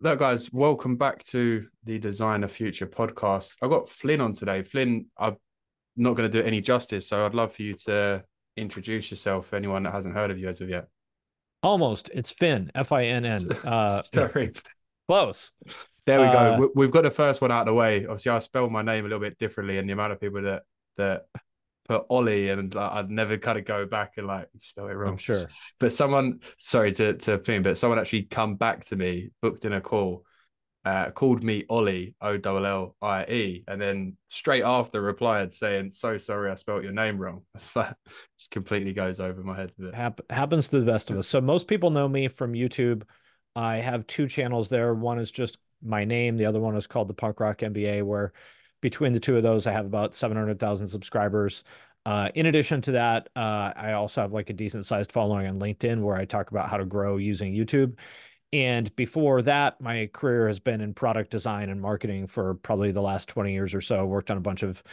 Look, guys, welcome back to the Designer Future podcast. I've got Flynn on today. Flynn, I'm not going to do any justice, so I'd love for you to introduce yourself for anyone that hasn't heard of you as of yet. Almost. It's Finn, F I N N. Uh, Sorry. Close. There we Uh, go. We- We've got the first one out of the way. Obviously, I spelled my name a little bit differently, and the amount of people that that put Ollie and like, I'd never kind of go back and like spell it wrong. I'm sure. But someone, sorry to to thing, but someone actually come back to me, booked in a call, uh, called me Ollie O L L I E, and then straight after replied saying, "So sorry, I spelt your name wrong." It's like it completely goes over my head. With it. Hap- happens to the best of us. So most people know me from YouTube. I have two channels there. One is just my name. The other one is called the Punk Rock MBA, where between the two of those, I have about 700,000 subscribers. Uh, in addition to that, uh, I also have like a decent sized following on LinkedIn where I talk about how to grow using YouTube. And before that, my career has been in product design and marketing for probably the last 20 years or so. I Worked on a bunch of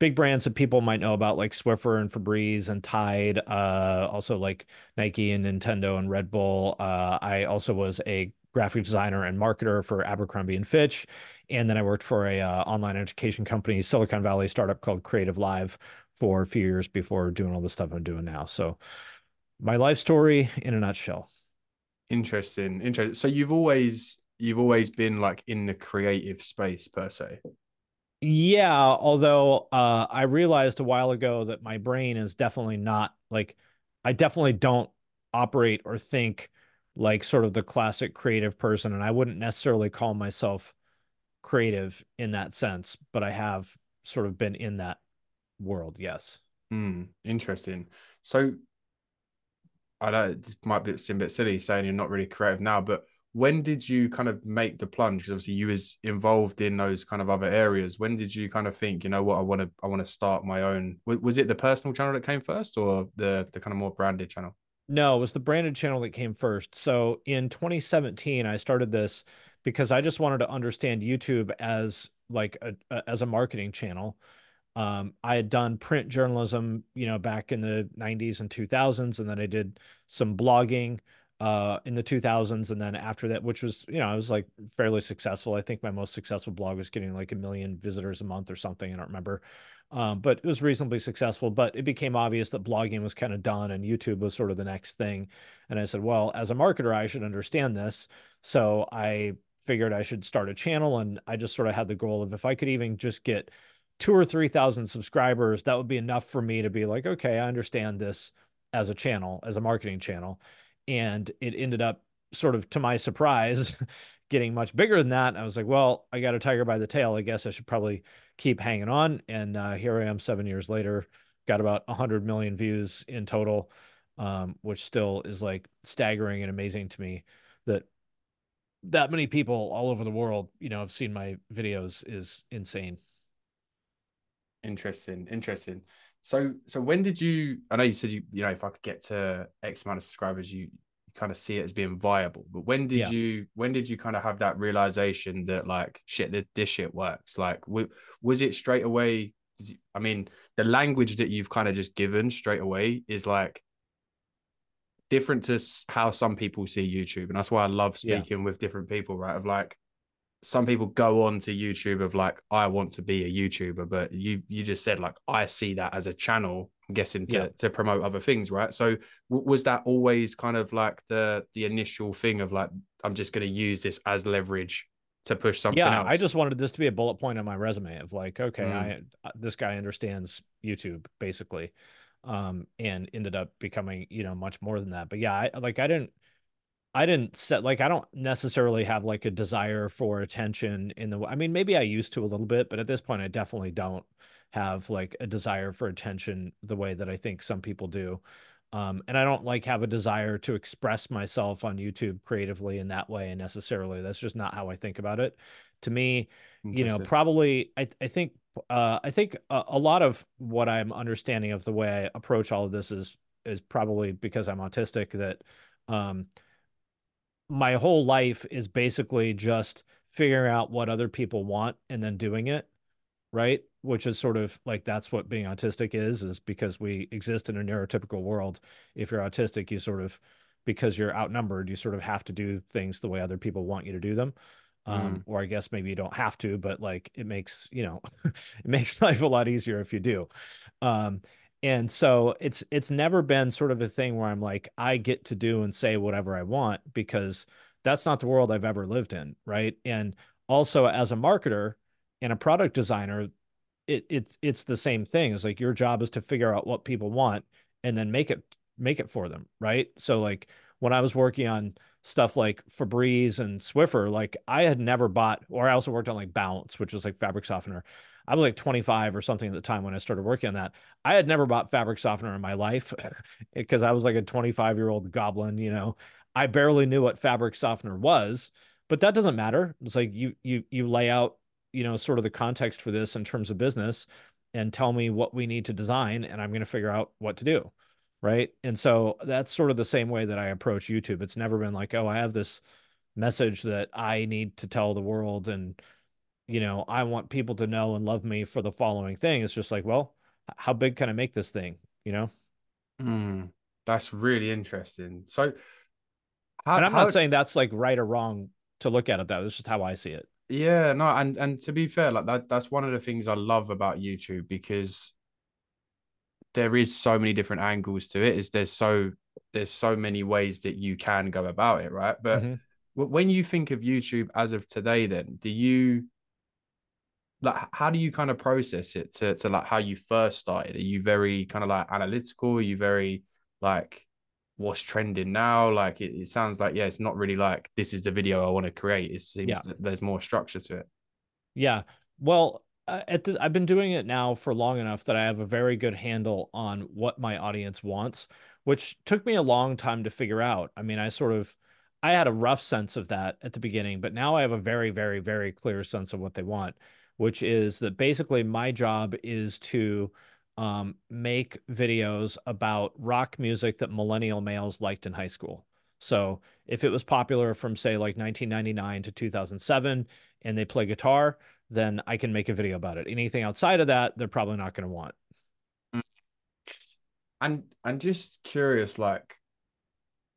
big brands that people might know about, like Swiffer and Febreze and Tide, uh, also like Nike and Nintendo and Red Bull. Uh, I also was a graphic designer and marketer for Abercrombie and Fitch, and then I worked for a uh, online education company, Silicon Valley startup called Creative Live, for a few years before doing all the stuff I'm doing now. So, my life story in a nutshell. Interesting, interesting. So you've always you've always been like in the creative space per se. Yeah, although uh, I realized a while ago that my brain is definitely not like I definitely don't operate or think like sort of the classic creative person, and I wouldn't necessarily call myself creative in that sense, but I have sort of been in that world. Yes. Hmm, interesting. So I know it might be seem a bit silly saying you're not really creative now, but when did you kind of make the plunge? Because obviously you was involved in those kind of other areas. When did you kind of think, you know what, I want to I want to start my own? Was it the personal channel that came first, or the the kind of more branded channel? No, it was the branded channel that came first. So in 2017, I started this because I just wanted to understand YouTube as like a, a as a marketing channel. Um, I had done print journalism, you know, back in the 90s and 2000s, and then I did some blogging uh in the 2000s and then after that which was you know I was like fairly successful I think my most successful blog was getting like a million visitors a month or something I don't remember um but it was reasonably successful but it became obvious that blogging was kind of done and YouTube was sort of the next thing. And I said well as a marketer I should understand this. So I figured I should start a channel and I just sort of had the goal of if I could even just get two or three thousand subscribers that would be enough for me to be like okay I understand this as a channel as a marketing channel. And it ended up sort of to my surprise getting much bigger than that. I was like well i got a tiger by the tail. I guess i should probably keep hanging on and uh, here i am seven years later got about 100 million views in total um, which still is like staggering and amazing to me that that many people all over the world you know have seen my videos is insane Interesting, interesting. So, so when did you? I know you said you, you know, if I could get to X amount of subscribers, you, you kind of see it as being viable. But when did Yeah. you? When did you kind of have that realization that like shit, this, this shit works? Like, w- was it straight away? I mean, the language that you've kind of just given straight away is like different to how some people see YouTube, and that's why I love Yeah. speaking with different people. Right, of like some people go on to YouTube of like I want to be a YouTuber, but you you just said like I see that as a channel. I'm guessing to Yeah. to promote other things, right? So w- was that always kind of like the the initial thing of like I'm just going to use this as leverage to push something yeah else? i just wanted this to be a bullet point on my resume of like okay Mm. i uh, this guy understands youtube basically um and ended up becoming you know much more than that but yeah i like i didn't i didn't set like i don't necessarily have like a desire for attention in the i mean maybe i used to a little bit but at this point i definitely don't have like a desire for attention the way that i think some people do Um, and I don't like have a desire to express myself on YouTube creatively in that way and necessarily. That's just not how I think about it. To me, you know, probably I, I think uh, I think a, a, lot of what I'm understanding of the way I approach all of this is is probably because I'm autistic that um, my whole life is basically just figuring out what other people want and then doing it right? Which is sort of like that's what being autistic is is because we exist in a neurotypical world. If you're autistic you sort of because you're outnumbered you sort of have to do things the way other people want you to do them. Um, mm. or i guess maybe you don't have to but like it makes you know it makes life a lot easier if you do. Um, and so it's it's never been sort of a thing where i'm like i get to do and say whatever i want because that's not the world i've ever lived in right? And also as a marketer and a product designer it, it's it's the same thing. It's like your job is to figure out what people want and then make it make it for them right? So like when i was working on stuff like febreze and swiffer like i had never bought or i also worked on like Bounce which was like fabric softener. I was like 25 or something at the time when i started working on that. I had never bought fabric softener in my life because i was like a 25 year old goblin you know? I barely knew what fabric softener was but that doesn't matter. It's like you you you lay out you know sort of the context for this in terms of business and tell me what we need to design and i'm going to figure out what to do right? And so that's sort of the same way that i approach youtube. It's never been like oh i have this message that i need to tell the world and you know i want people to know and love me for the following thing. It's just like well how big can i make this thing? You know? Mm, that's really interesting. So how, and i'm how... not saying that's like right or wrong to look at it that. It's just how i see it yeah, no, and and to be fair, like that that's one of the things I love about YouTube because there is so many different angles to it. Is there's so there's so many ways that you can go about it, right? But mm-hmm. when you think of YouTube as of today, then do you like how do you kind of process it to to like how you first started? Are you very kind of like analytical? Are you very like what's trending now. Like it, it, sounds like yeah, it's not really like this is the video I want to create. It seems yeah. that there's more structure to it. Yeah. Well, uh, at the, I've been doing it now for long enough that I have a very good handle on what my audience wants, which took me a long time to figure out. I mean, I sort of I had a rough sense of that at the beginning, but now I have a very, very, very clear sense of what they want, which is that basically my job is to um, make videos about rock music that millennial males liked in high school. So if it was popular from say like 1999 to 2007 and they play guitar, then I can make a video about it. Anything outside of that, they're probably not going to want. Mm. And and just curious, like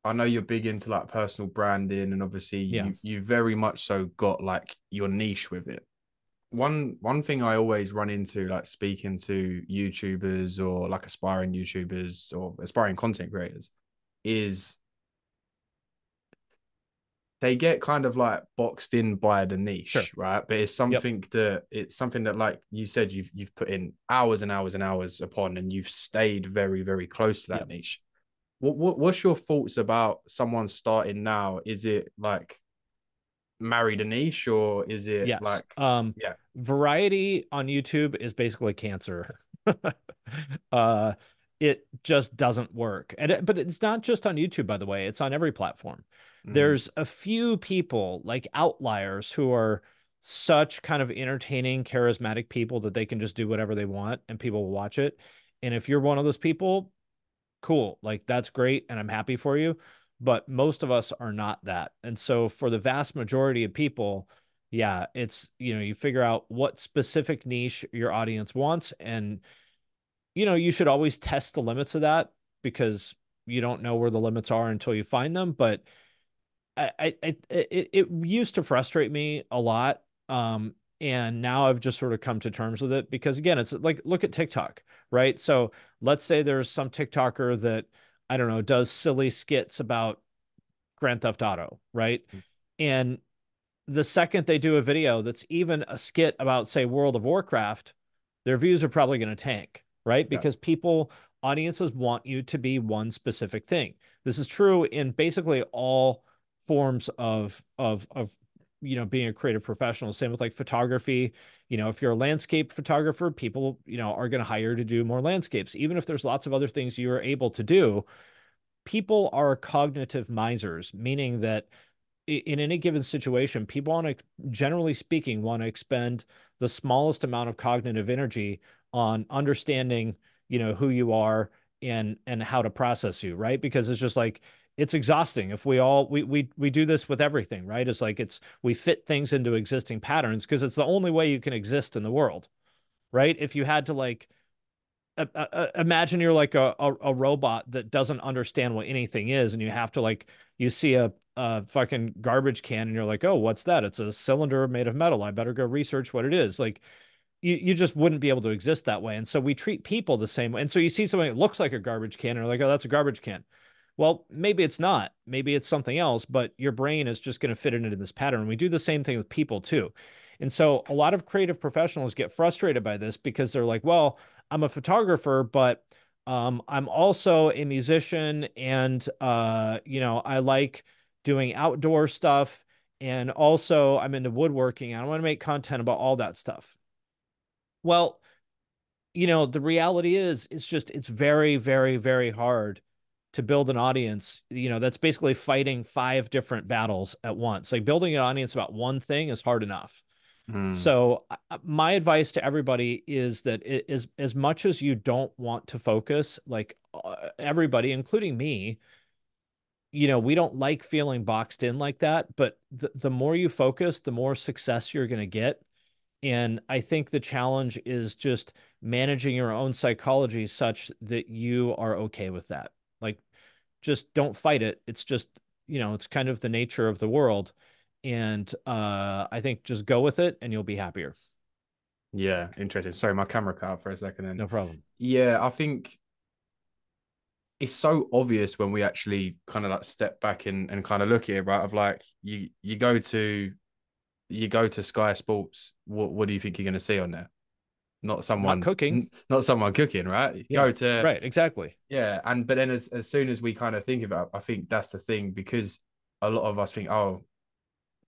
I know you're big into like personal branding, and obviously yeah. you you very much so got like your niche with it one one thing I always run into, like speaking to YouTubers or like aspiring YouTubers or aspiring content creators, is they get kind of like boxed in by the niche, sure. right? But it's something yep. that it's something that, like you said, you've you've put in hours and hours and hours upon, and you've stayed very very close to that yep. niche. What, what what's your thoughts about someone starting now? Is it like married a niche or is it yes. like um yeah. variety on youtube is basically cancer. Uh it just doesn't work. And it, but it's not just on youtube by the way it's on every platform. Mm. there's a few people like outliers who are such kind of entertaining charismatic people that they can just do whatever they want and people will watch it. And if you're one of those people cool. Like that's great and i'm happy for you but most of us are not that. And so for the vast majority of people, yeah, it's, you know, you figure out what specific niche your audience wants and you know, you should always test the limits of that because you don't know where the limits are until you find them, but I, I, it, it used to frustrate me a lot. Um, and now I've just sort of come to terms with it because again, it's like, look at TikTok, right? So let's say there's some TikToker that, I don't know, does silly skits about Grand Theft Auto, right? Mm-hmm. And the second they do a video that's even a skit about, say, World of Warcraft, their views are probably going to tank, right? Because yeah. people, audiences want you to be one specific thing. This is true in basically all forms of of of you know being a creative professional same with like photography. You know if you're a landscape photographer people you know are going to hire to do more landscapes. Even if there's lots of other things you are able to do people are cognitive misers meaning that in any given situation people want to generally speaking want to expend the smallest amount of cognitive energy on understanding you know who you are and and how to process you right? Because it's just like it's exhausting if we all we we we do this with everything right? It's like it's we fit things into existing patterns because it's the only way you can exist in the world right? If you had to like uh, uh, imagine you're like a, a, a robot that doesn't understand what anything is and you have to like you see a, a fucking garbage can and you're like oh what's that? It's a cylinder made of metal. I better go research what it is. Like you, you just wouldn't be able to exist that way and so we treat people the same way. And so you see something that looks like a garbage can and you're like oh that's a garbage can well, maybe it's not. Maybe it's something else, but your brain is just going to fit it into this pattern. We do the same thing with people too. And so a lot of creative professionals get frustrated by this because they're like, well, I'm a photographer, but um, I'm also a musician and, uh, you know, I like doing outdoor stuff. And also I'm into woodworking. I want to make content about all that stuff. Well, you know, the reality is, it's just, it's very, very, very hard to build an audience, you know, that's basically fighting five different battles at once. Like building an audience about one thing is hard enough. Mm. So my advice to everybody is that it is as much as you don't want to focus, like uh, everybody, including me, you know, we don't like feeling boxed in like that, but the, the more you focus, the more success you're going to get. And I think the challenge is just managing your own psychology such that you are okay with that. Just don't fight it. It's just, you know, it's kind of the nature of the world. And uh, I think just go with it and you'll be happier. Yeah, interesting. Sorry, my camera cut out for a second. Then. No problem. Yeah, I think it's so obvious when we actually kind of like step back and, and kind of look at it, right? Of like you you go to you go to Sky Sports, what what do you think you're gonna see on there? Not someone not cooking, not someone cooking, right? Yeah, Go to right, exactly. Yeah, and but then as as soon as we kind of think about, I think that's the thing because a lot of us think, oh,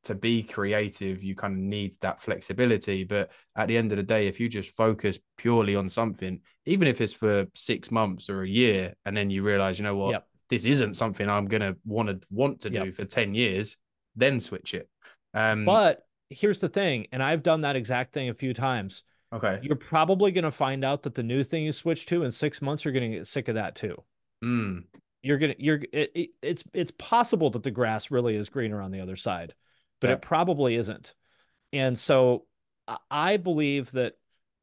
to be creative, you kind of need that flexibility. But at the end of the day, if you just focus purely on something, even if it's for six months or a year, and then you realize, you know what, yep. this isn't something I'm gonna want to want to do yep. for ten years, then switch it. Um, but here's the thing, and I've done that exact thing a few times Okay. You're probably going to find out that the new thing you switch to in six months, you're going to get sick of that too. Mm. You're gonna, you're, it, it, it's, it's possible that the grass really is greener on the other side, but yeah. it probably isn't. And so I believe that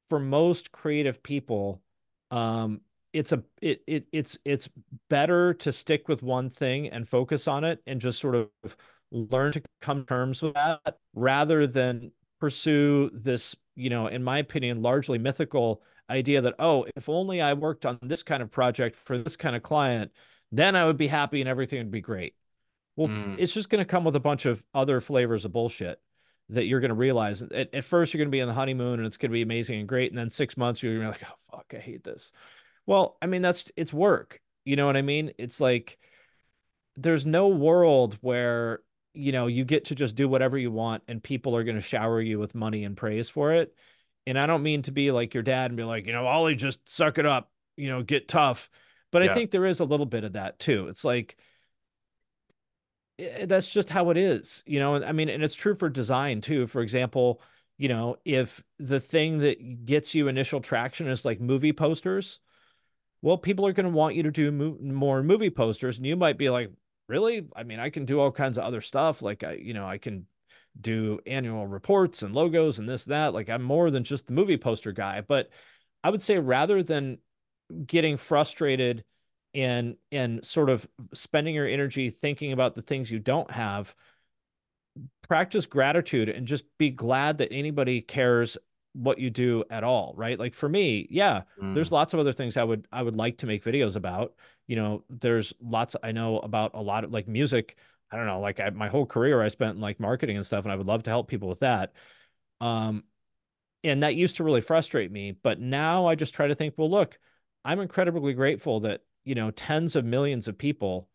for most creative people, um, it's a it, it it's it's better to stick with one thing and focus on it and just sort of learn to come terms with that rather than pursue this you know, in my opinion, largely mythical idea that, oh, if only I worked on this kind of project for this kind of client, then I would be happy and everything would be great. Well, mm. it's just going to come with a bunch of other flavors of bullshit that you're going to realize. At, at first, you're going to be on the honeymoon and it's going to be amazing and great. And then six months, you're going to be like, oh, fuck, I hate this. Well, I mean, that's it's work. You know what I mean? It's like there's no world where you know, you get to just do whatever you want and people are going to shower you with money and praise for it. And I don't mean to be like your dad and be like, you know, Ollie, just suck it up, you know, get tough. But yeah. I think there is a little bit of that too. It's like, eh, that's just how it is, you know. I mean, and it's true for design too. For example, you know, if the thing that gets you initial traction is like movie posters, well, people are going to want you to do mo- more movie posters, and you might be like, really? I mean i can do all kinds of other stuff like i you know i can do annual reports and logos and this that like i'm more than just the movie poster guy but i would say rather than getting frustrated and and sort of spending your energy thinking about the things you don't have practice gratitude and just be glad that anybody cares what you do at all right? Like for me yeah mm. there's lots of other things i would i would like to make videos about you know there's lots i know about a lot of like music i don't know like I, my whole career i spent in like marketing and stuff and i would love to help people with that um and that used to really frustrate me but now i just try to think well look i'm incredibly grateful that you know tens of millions of people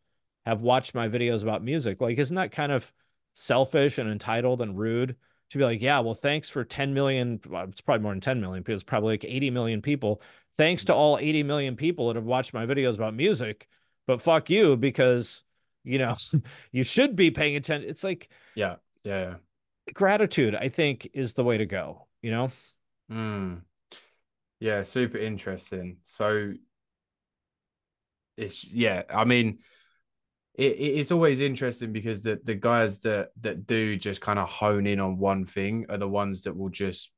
have watched my videos about music. Like isn't that kind of selfish and entitled and rude to be like, yeah, well, thanks for 10 million. Well, it's probably more than 10 million because it's probably like 80 million people. Thanks to all 80 million people that have watched my videos about music, but fuck you because you know you should be paying attention. It's like, yeah, yeah, yeah. gratitude, I think, is the way to go, you know? Mm. Yeah, super interesting. So it's yeah, I mean, it, it's always interesting because the the guys that that do just kind of hone in on one thing are the ones that will just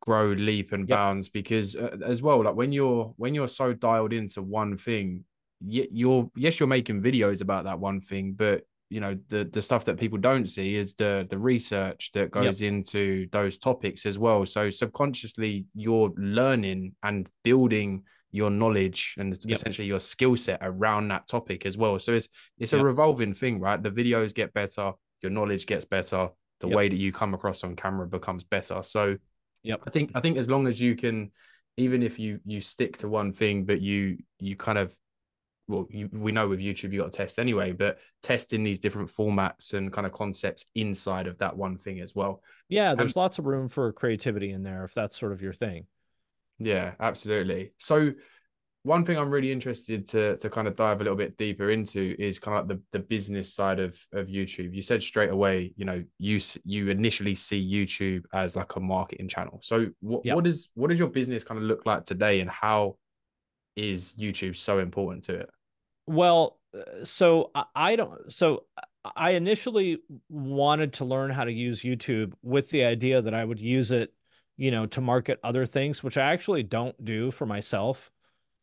grow leap and Yep. bounds because uh, as well like when you're when you're so dialed into one thing you're yes you're making videos about that one thing but you know the the stuff that people don't see is the the research that goes into those topics as well so subconsciously you're learning and building your knowledge and Yep. essentially your skill set around that topic as well so it's it's a Yep. revolving thing right the videos get better your knowledge gets better the Yep. way that you come across on camera becomes better so Yep. I think I think as long as you can, even if you you stick to one thing, but you you kind of well, you, we know with YouTube you got to test anyway, but testing these different formats and kind of concepts inside of that one thing as well. Yeah, there's lots of room for creativity in there if that's sort of your thing. Yeah, absolutely. So one thing I'm really interested to to kind of dive a little bit deeper into is kind of like the, the business side of of YouTube. You said straight away, you know, you you initially see YouTube as like a marketing channel. So what Yeah. what is what does your business kind of look like today, and how is YouTube so important to it? Well, uh, so I, I don't. So I initially wanted to learn how to use YouTube with the idea that I would use it, you know, to market other things, which I actually don't do for myself.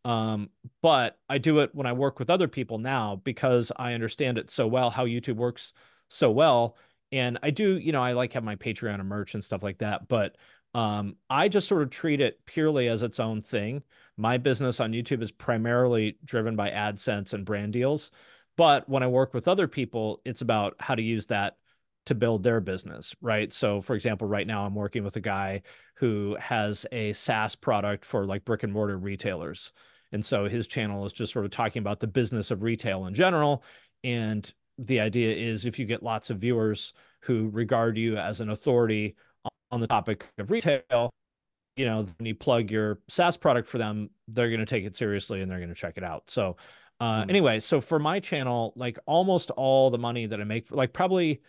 Um, but I do it when I work with other people now because I understand it so well, how YouTube works so well. And I do, you know, I like have my Patreon and merch and stuff like that, but um, I just sort of treat it purely as its own thing. My business on YouTube is primarily driven by AdSense and brand deals. But when I work with other people, it's about how to use that to build their business, right? So, for example, right now I'm working with a guy who has a SaaS product for like brick and mortar retailers. And so his channel is just sort of talking about the business of retail in general. And the idea is if you get lots of viewers who regard you as an authority on the topic of retail, you know, when you plug your SaaS product for them, they're going to take it seriously and they're going to check it out. So, uh, Mm. anyway, so for my channel, like almost all the money that I make, for, like probably,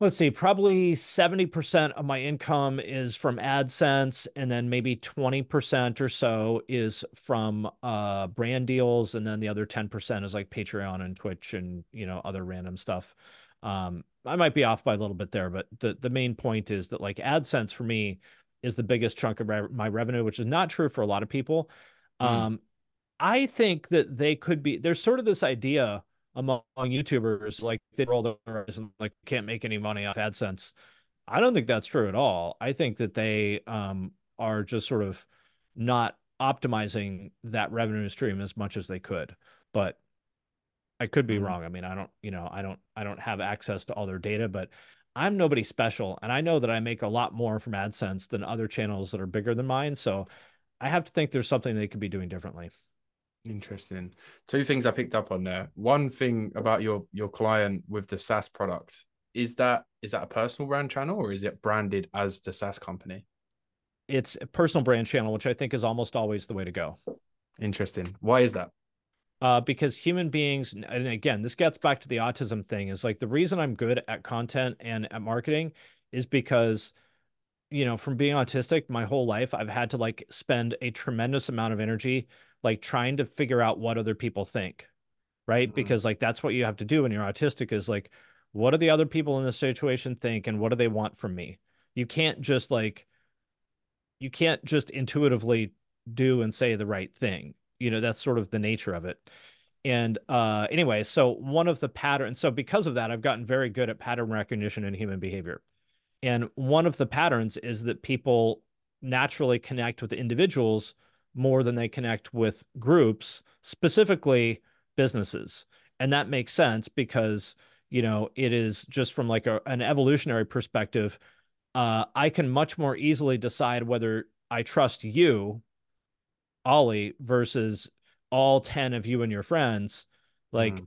let's see, probably 70% of my income is from AdSense, and then maybe 20% or so is from uh, brand deals, and then the other 10% is like Patreon and Twitch and you know other random stuff. Um, I might be off by a little bit there, but the the main point is that like AdSense for me is the biggest chunk of re- my revenue, which is not true for a lot of people. Mm. Um, I think that they could be. There's sort of this idea among YouTubers like they roll their eyes and like can't make any money off AdSense. I don't think that's true at all. I think that they um, are just sort of not optimizing that revenue stream as much as they could. But I could be Mhm. wrong. I mean, I don't, you know, I don't, I don't have access to all their data, but I'm nobody special, and I know that I make a lot more from AdSense than other channels that are bigger than mine. So I have to think there's something they could be doing differently. Interesting. Two things I picked up on there. One thing about your your client with the SaaS product is that is that a personal brand channel or is it branded as the SaaS company? It's a personal brand channel, which I think is almost always the way to go. Interesting. Why is that? uh, because human beings, and again, this gets back to the autism thing, is like the reason I'm good at content and at marketing is because, you know, from being autistic my whole life, I've had to like spend a tremendous amount of energy like trying to figure out what other people think, right? Mhm. Because like that's what you have to do when you're autistic is like, what do the other people in this situation think and what do they want from me? You can't just like, you can't just intuitively do and say the right thing. You know, that's sort of the nature of it. And uh anyway, so one of the patterns, so because of that, I've gotten very good at pattern recognition in human behavior. And one of the patterns is that people naturally connect with individuals more than they connect with groups, specifically businesses. And that makes sense because, you know, it is just from like a, an evolutionary perspective, uh, I can much more easily decide whether I trust you, Ollie, versus all 10 of you and your friends. Like, Mm.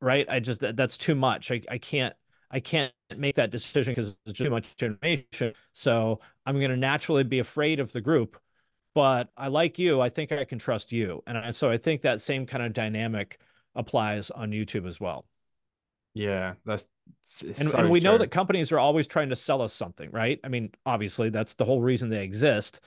right? I just, that, that's too much. I, I can't, I can't make that decision because it's too much information. So I'm going to naturally be afraid of the group. But I like you. I think I can trust you. And I, so I think that same kind of dynamic applies on YouTube as well. Yeah, that's and, so and we true. know that companies are always trying to sell us something, right? I mean, obviously, that's the whole reason they exist.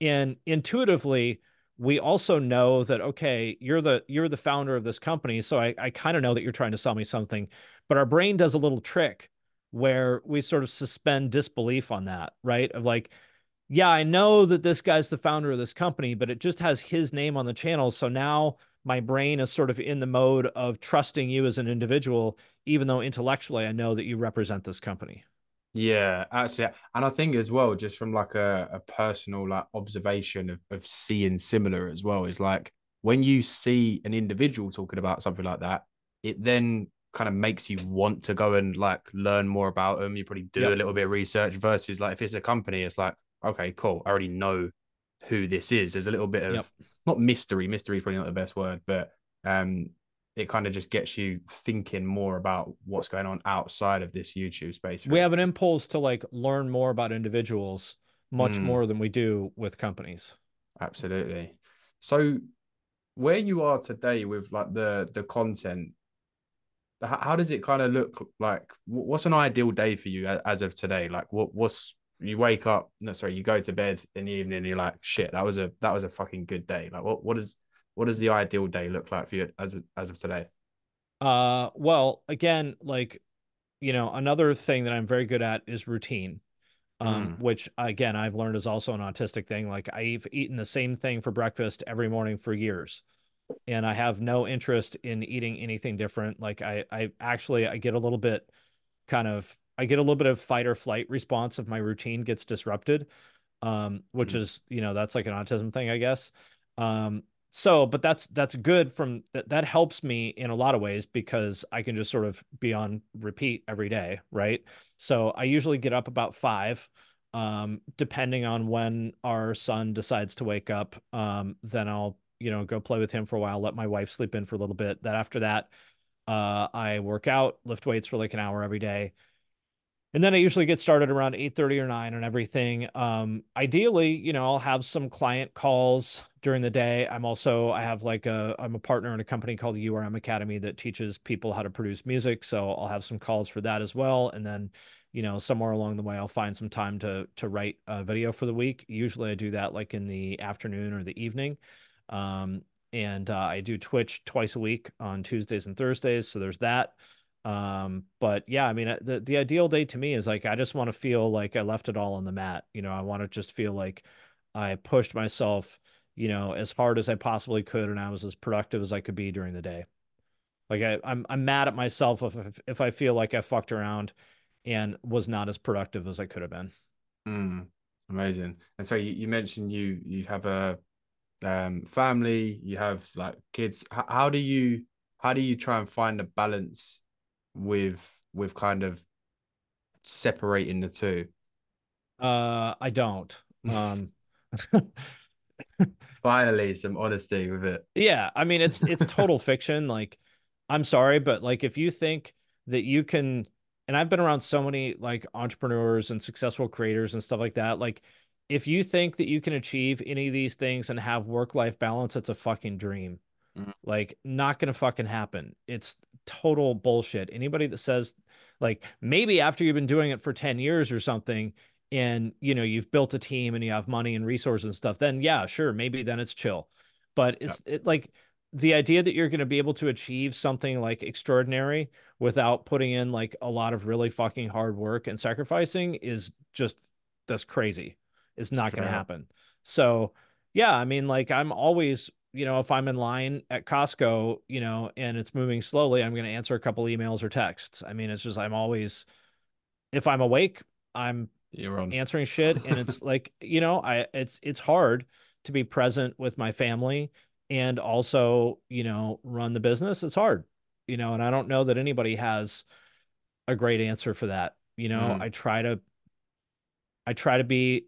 And intuitively, we also know that okay, you're the you're the founder of this company, so I, I kind of know that you're trying to sell me something. But our brain does a little trick where we sort of suspend disbelief on that, right? Of like, yeah, I know that this guy's the founder of this company, but it just has his name on the channel. So now my brain is sort of in the mode of trusting you as an individual, even though intellectually I know that you represent this company. Yeah, actually, and I think as well, just from like a, a personal like observation of, of seeing similar as well, is like when you see an individual talking about something like that, it then kind of makes you want to go and like learn more about them. You probably do yep. a little bit of research versus like if it's a company, it's like, okay, cool. I already know who this is. There's a little bit of yep. not mystery, mystery is probably not the best word, but um it kind of just gets you thinking more about what's going on outside of this YouTube space. We have an impulse to like learn more about individuals much mm. more than we do with companies. Absolutely. So where you are today with like the the content how does it kind of look like what's an ideal day for you as of today like what what's you wake up no sorry you go to bed in the evening and you're like shit that was a that was a fucking good day like what what is what does the ideal day look like for you as of, as of today uh well again like you know another thing that i'm very good at is routine um mm. which again i've learned is also an autistic thing like i've eaten the same thing for breakfast every morning for years and I have no interest in eating anything different. Like I, I actually, I get a little bit kind of, I get a little bit of fight or flight response if my routine gets disrupted, um, which mm-hmm. is, you know, that's like an autism thing, I guess. Um, so, but that's, that's good from that, that helps me in a lot of ways because I can just sort of be on repeat every day. Right. So I usually get up about five, um, depending on when our son decides to wake up, um, then I'll you know, go play with him for a while, let my wife sleep in for a little bit. That after that, uh, I work out, lift weights for like an hour every day. And then I usually get started around 8:30 or 9 and everything. Um, ideally, you know, I'll have some client calls during the day. I'm also I have like a I'm a partner in a company called URM Academy that teaches people how to produce music. So I'll have some calls for that as well. And then, you know, somewhere along the way I'll find some time to to write a video for the week. Usually I do that like in the afternoon or the evening. Um, and uh, I do Twitch twice a week on Tuesdays and Thursdays. So there's that. Um, but yeah, I mean, uh, the, the ideal day to me is like, I just want to feel like I left it all on the mat. You know, I want to just feel like I pushed myself, you know, as hard as I possibly could. And I was as productive as I could be during the day. Like I, I'm, I'm mad at myself if, if, if I feel like I fucked around and was not as productive as I could have been. Mm, amazing. And so you, you mentioned you, you have a, um, family, you have like kids. H- how do you how do you try and find a balance with with kind of separating the two? Uh, I don't. Um, finally, some honesty with it. Yeah, I mean it's it's total fiction. Like, I'm sorry, but like if you think that you can, and I've been around so many like entrepreneurs and successful creators and stuff like that. Like if you think that you can achieve any of these things and have work life balance, it's a fucking dream. Mm-hmm. Like, not gonna fucking happen. It's total bullshit. Anybody that says, like, maybe after you've been doing it for 10 years or something, and you know, you've built a team and you have money and resources and stuff, then yeah, sure, maybe then it's chill. But it's yep. it, like the idea that you're going to be able to achieve something like extraordinary without putting in like a lot of really fucking hard work and sacrificing is just that's crazy It's not going to happen. So, yeah, I mean, like I'm always, you know, if I'm in line at Costco, you know, and it's moving slowly, I'm going to answer a couple emails or texts. I mean, it's just I'm always, if I'm awake, I'm You're on. answering shit, and it's like, you know, I it's it's hard to be present with my family and also, you know, run the business. It's hard, you know, and I don't know that anybody has a great answer for that. You know, mm. I try to I try to be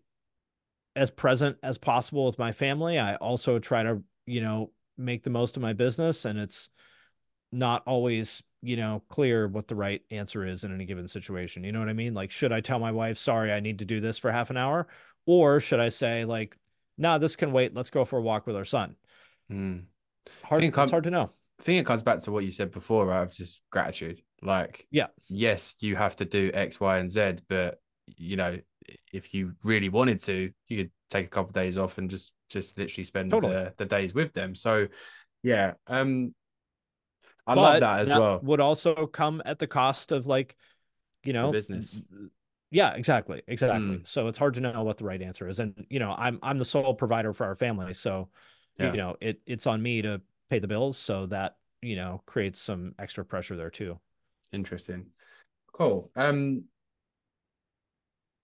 as present as possible with my family. I also try to, you know, make the most of my business and it's not always you know clear what the right answer is in any given situation you know what i mean like should i tell my wife sorry i need to do this for half an hour or should i say like nah this can wait let's go for a walk with our son Mm. hard it's hard to know I think it comes back to what you said before, right? Of just gratitude. Like, Yeah. yes, you have to do X, Y, and Z, but you know, if you really wanted to, you could take a couple of days off and just just literally spend Totally. the, the days with them. So, yeah, um, I But love that as well. would also come at the cost of like you know business. yeah exactly exactly Mm. so it's hard to know what the right answer is and you know i'm i'm the sole provider for our family so Yeah. you know it it's on me to pay the bills so that you know creates some extra pressure there too Interesting. Cool. Um,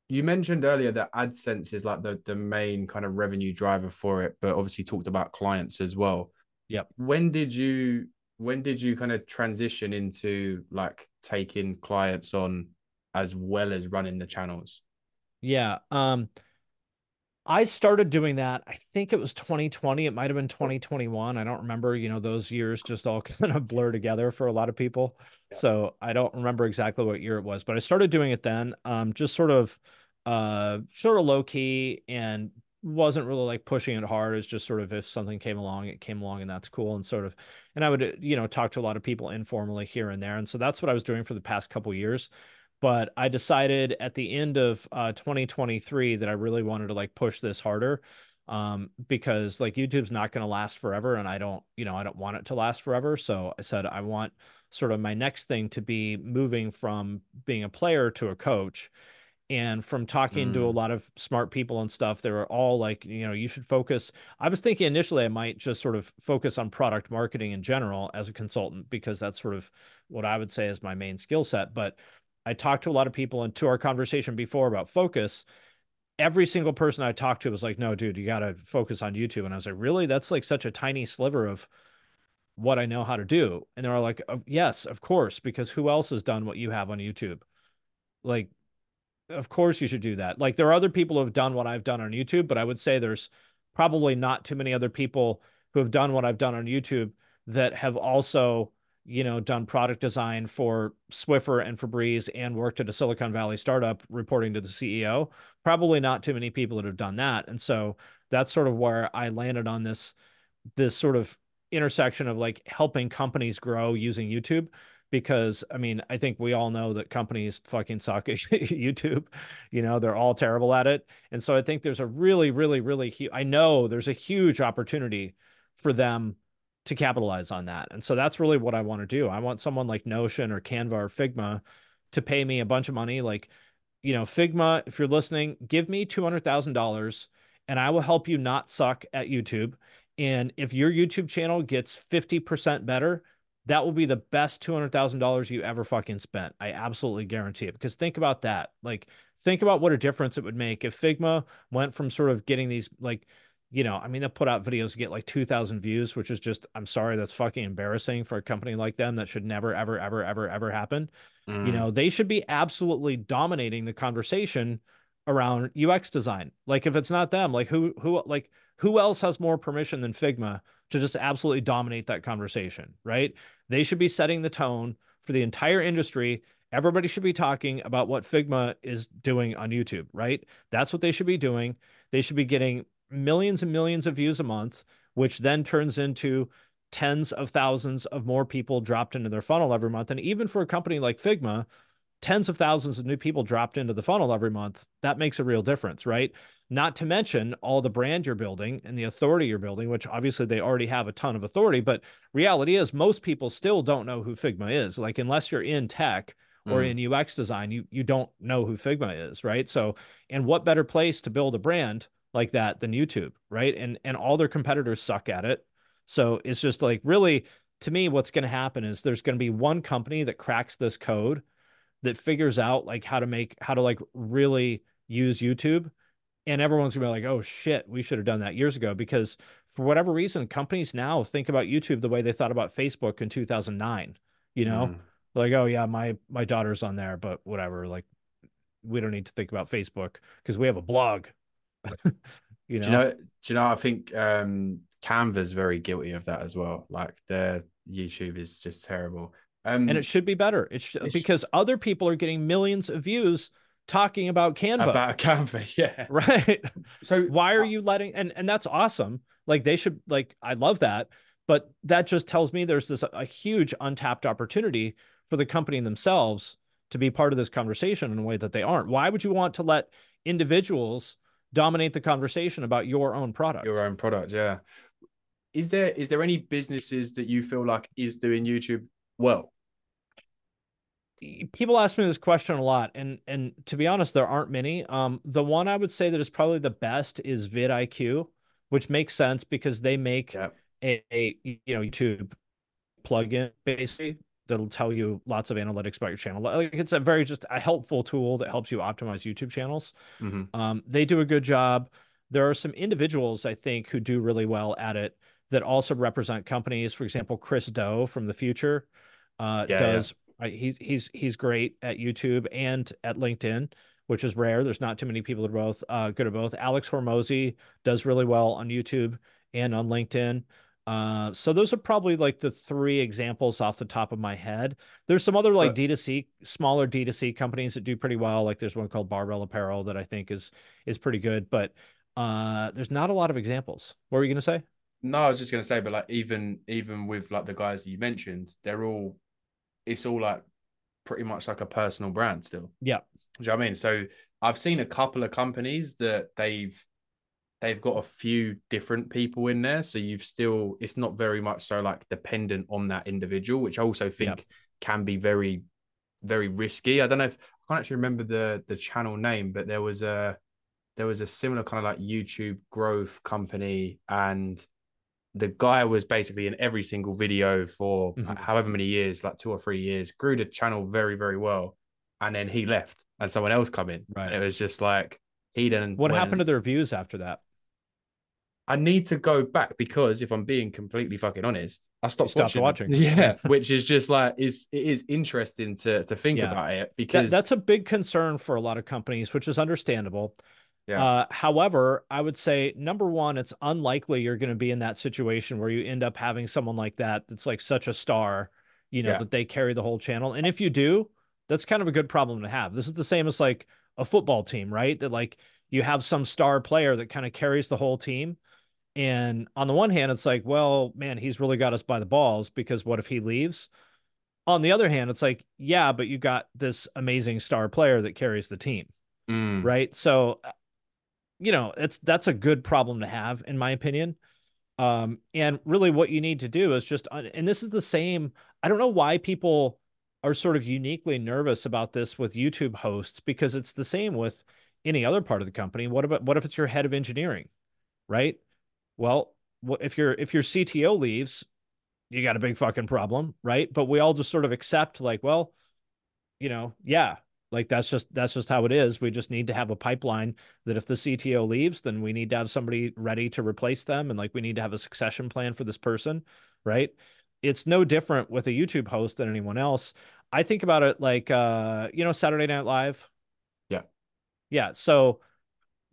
you mentioned earlier that AdSense is like the the main kind of revenue driver for it, but obviously talked about clients as well. Yep. When did you when did you kind of transition into like taking clients on as well as running the channels? Yeah. Um, I started doing that. I think it was 2020. It might have been 2021. I don't remember. You know, those years just all kind of blur together for a lot of people. Yeah. So I don't remember exactly what year it was, but I started doing it then. Um, just sort of, uh, sort of low key and wasn't really like pushing it hard. It's just sort of if something came along, it came along, and that's cool. And sort of, and I would, uh, you know, talk to a lot of people informally here and there. And so that's what I was doing for the past couple years but I decided at the end of uh, 2023 that I really wanted to like push this harder um, because like YouTube's not going to last forever, and I don't, you know, I don't want it to last forever. So I said I want sort of my next thing to be moving from being a player to a coach. And from talking to a Mm. lot of smart people and stuff, they were all like, you know, you should focus. I was thinking initially I might just sort of focus on product marketing in general as a consultant because that's sort of what I would say is my main skill set. But I talked to a lot of people, and to our conversation before about focus, every single person I talked to was like, "No, dude, you got to focus on YouTube." And I was like, "Really? That's like such a tiny sliver of what I know how to do." And they're like, "Oh, "Yes, of course, because who else has done what you have on YouTube?" Like, of course you should do that. Like, there are other people who have done what I've done on YouTube, but I would say there's probably not too many other people who have done what I've done on YouTube that have also you know, done product design for Swiffer and Febreze and worked at a Silicon Valley startup reporting to the CEO. Probably not too many people that have done that. And so that's sort of where I landed on this this sort of intersection of like helping companies grow using YouTube because I mean, I think we all know that companies fucking suck at YouTube. You know, they're all terrible at it. And so I think there's a really really really huge I know there's a huge opportunity for them to capitalize on that. And so that's really what I want to do. I want someone like Notion or Canva or Figma to pay me a bunch of money. Like, you know, Figma, if you're listening, give me $200,000 and I will help you not suck at YouTube. And if your YouTube channel gets 50% better, that will be the best $200,000 you ever fucking spent. I absolutely guarantee it. Because think about that. Like, think about what a difference it would make if Figma went from sort of getting these, like, you know, I mean, they'll put out videos to get like 2,000 views, which is just, I'm sorry, that's fucking embarrassing for a company like them. That should never, ever, ever, ever, ever happen. You Mm. know, they should be absolutely dominating the conversation around UX design. Like, if it's not them, like who, who, like, who else has more permission than Figma to just absolutely dominate that conversation, right? They should be setting the tone for the entire industry. Everybody should be talking about what Figma is doing on YouTube, right? That's what they should be doing. They should be getting millions and millions of views a month, which then turns into tens of thousands of more people dropped into their funnel every month. And even for a company like Figma, tens of thousands of new people dropped into the funnel every month. That makes a real difference, right? Not to mention all the brand you're building and the authority you're building, which obviously they already have a ton of authority. But reality is, most people still don't know who Figma is. Like, unless you're in tech, or Mm. in UX design, you you don't know who Figma is, right? So, and what better place to build a brand like that than YouTube, right? And and all their competitors suck at it. So it's just like really to me what's going to happen is there's going to be one company that cracks this code that figures out like how to make how to like really use YouTube and everyone's going to be like, "Oh shit, we should have done that years ago" because for whatever reason companies now think about YouTube the way they thought about Facebook in 2009, you know? Mm. like oh yeah my my daughter's on there but whatever like we don't need to think about facebook because we have a blog you know, Do you know? Do you know? I think um, Canva's very guilty of that as well. Like they're YouTube is just terrible. Um, and it should be better. It should, because other people are getting millions of views talking about Canva, about Canva, yeah. right? So Why are you letting and and that's awesome. Like they should like I love that, but that just tells me there's this a huge untapped opportunity for the company themselves to be part of this conversation in a way that they aren't. Why would you want to let individuals dominate the conversation about your own product? your own product, yeah. Is there is there any businesses that you feel like is doing YouTube well? people ask me this question a lot and and to be honest there aren't many um the one i would say that is probably the best is vidIQ which makes sense because they make Yeah. a, a you know youtube plugin basically that'll tell you lots of analytics about your channel like it's a very just a helpful tool that helps you optimize youtube channels Mhm. um, they do a good job. There are some individuals I think who do really well at it that also represent companies. For example, Chris Do from the Futur uh, Yeah, yeah. does. uh, he's he's he's great at YouTube and at LinkedIn, which is rare. There's not too many people that are both uh, good at both. Alex Hormozi does really well on YouTube and on LinkedIn. Uh, so those are probably like the three examples off the top of my head. There's some other like But- D2C, smaller D2C companies that do pretty well. Like there's one called Barbell Apparel that I think is is pretty good, but uh there's not a lot of examples. What were you gonna say? No, I was just gonna say, but like even even with like the guys that you mentioned, they're all it's all like pretty much like a personal brand still. Yeah. Do you know what I mean? So I've seen a couple of companies that they've they've got a few different people in there. So you've still it's not very much so like dependent on that individual, which I also think can be very, very risky. I don't know if I can't actually remember the the channel name, but there was a there was a similar kind of like YouTube growth company and the guy was basically in every single video for Mhm. however many years, like two or three years, grew the channel very, very well. And then he left and someone else come in. Right. And it was just like he didn't What happened to and- their views after that? I need to go back because if I'm being completely fucking honest, I stopped, stopped watching. watching. Yeah, which is just like is it is interesting to to think Yeah. about it That, because that's a big concern for a lot of companies, which is understandable. Yeah. Uh, however, I would say number one, it's unlikely you're going to be in that situation where you end up having someone like that that's like such a star, you know, Yeah. that they carry the whole channel. And if you do, that's kind of a good problem to have. This is the same as like a football team, right? That like you have some star player that kind of carries the whole team. And on the one hand, it's like, well, man, he's really got us by the balls because what if he leaves? On the other hand, it's like, yeah, but you got this amazing star player that carries the team, Mm, right? So, uh, you know, it's that's a good problem to have, in my opinion. Um, and really, what you need to do is just, uh, and this is the same. I don't know why people are sort of uniquely nervous about this with YouTube hosts because it's the same with any other part of the company. What about what if it's your head of engineering, right? Well, if your if your CTO leaves, you got a big fucking problem, right? But we all just sort of accept like, well, you know, yeah, like that's just that's just how it is. We just need to have a pipeline that if the CTO leaves, then we need to have somebody ready to replace them and like we need to have a succession plan for this person, right? It's no different with a YouTube host than anyone else. I think about it like uh, you know, Saturday Night Live. Yeah. Yeah, so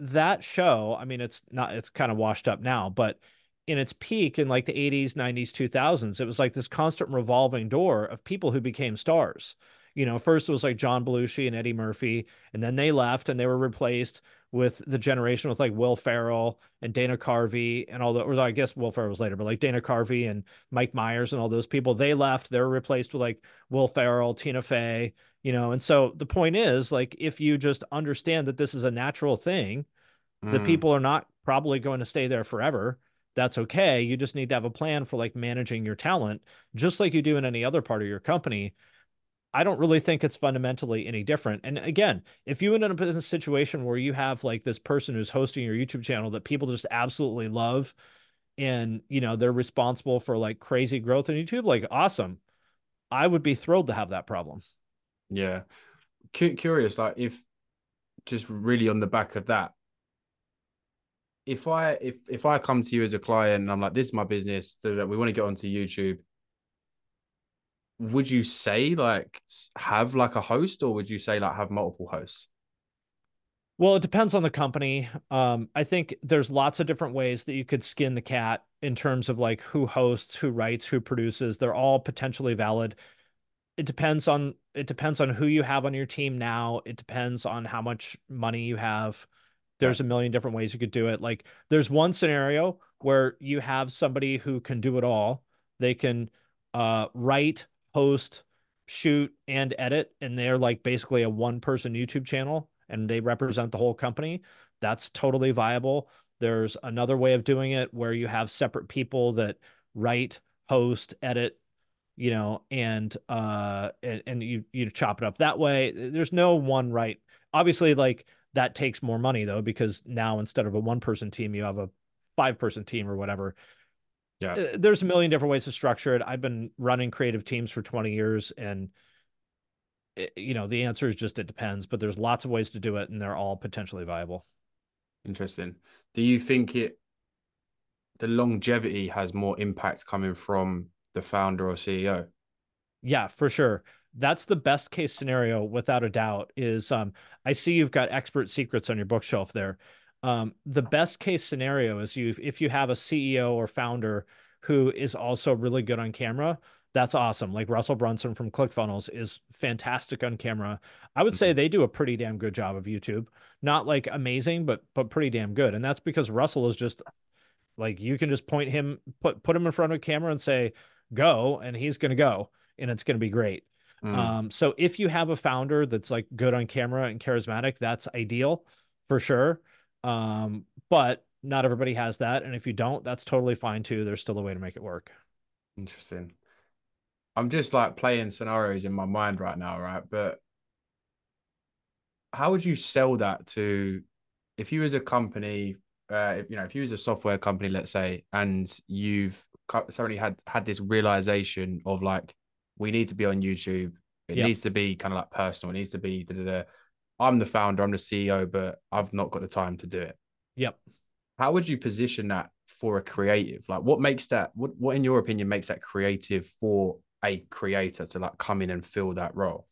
that show, I mean, it's not, it's kind of washed up now, but in its peak in like the 80s, 90s, 2000s, it was like this constant revolving door of people who became stars. You know, first it was like John Belushi and Eddie Murphy, and then they left and they were replaced with the generation with like Will Ferrell and Dana Carvey and all the, or I guess Will Ferrell was later, but like Dana Carvey and Mike Myers and all those people, they left. They were replaced with like Will Ferrell, Tina Fey, you know. And so the point is, like, if you just understand that this is a natural thing, the mm. people are not probably going to stay there forever. That's okay. You just need to have a plan for like managing your talent, just like you do in any other part of your company. I don't really think it's fundamentally any different. And again, if you end up in a situation where you have like this person who's hosting your YouTube channel that people just absolutely love and you know they're responsible for like crazy growth in YouTube, like awesome. I would be thrilled to have that problem. Yeah. Cu- curious, like if just really on the back of that, if I if if I come to you as a client and I'm like, this is my business, that we want to get onto YouTube, would you say like have like a host or would you say like have multiple hosts? Well, it depends on the company. Um, I think there's lots of different ways that you could skin the cat in terms of like who hosts, who writes, who produces. They're all potentially valid. It depends on it depends on who you have on your team now. It depends on how much money you have. There's a million different ways you could do it. Like there's one scenario where you have somebody who can do it all. They can uh, write, host, shoot, and edit, and they're like basically a one person YouTube channel and they represent the whole company. That's totally viable. There's another way of doing it where you have separate people that write, host, edit, you know, and uh and, and you you chop it up that way. There's no one right. Obviously, like that takes more money though, because now instead of a one person team, you have a five person team or whatever. Yeah. Uh, There's a million different ways to structure it. I've been running creative teams for 20 years and it- you know, the answer is just it depends, but there's lots of ways to do it and they're all potentially viable. Interesting. Do you think it the longevity has more impact coming from the founder or CEO? Yeah, for sure. That's the best case scenario without a doubt is um I see you've got expert secrets on your bookshelf there. Um the best case scenario is you if you have a CEO or founder who is also really good on camera, that's awesome. Like Russell Brunson from ClickFunnels is fantastic on camera. I would say they do a pretty damn good job of YouTube. Not like amazing, but but pretty damn good. And that's because Russell is just like you can just point him put put him in front of a camera and say go and he's going to go and it's going to be great. Mm, Um, so if you have a founder that's like good on camera and charismatic, that's ideal for sure. Um, but not everybody has that. And if you don't, that's totally fine too. There's still a way to make it work. interesting. I'm just like playing scenarios in my mind right now, right? But how would you sell that to if you as a company, uh, if, you know, if you as a software company, let's say, and you've suddenly had had this realization of like, we need to be on YouTube. It Yeah. needs to be kind of like personal. It needs to be. Da, da, da. I'm the founder. I'm the CEO, but I've not got the time to do it. Yep. How would you position that for a creative? Like, what makes that? What, what in your opinion makes that creative for a creator to like come in and fill that role?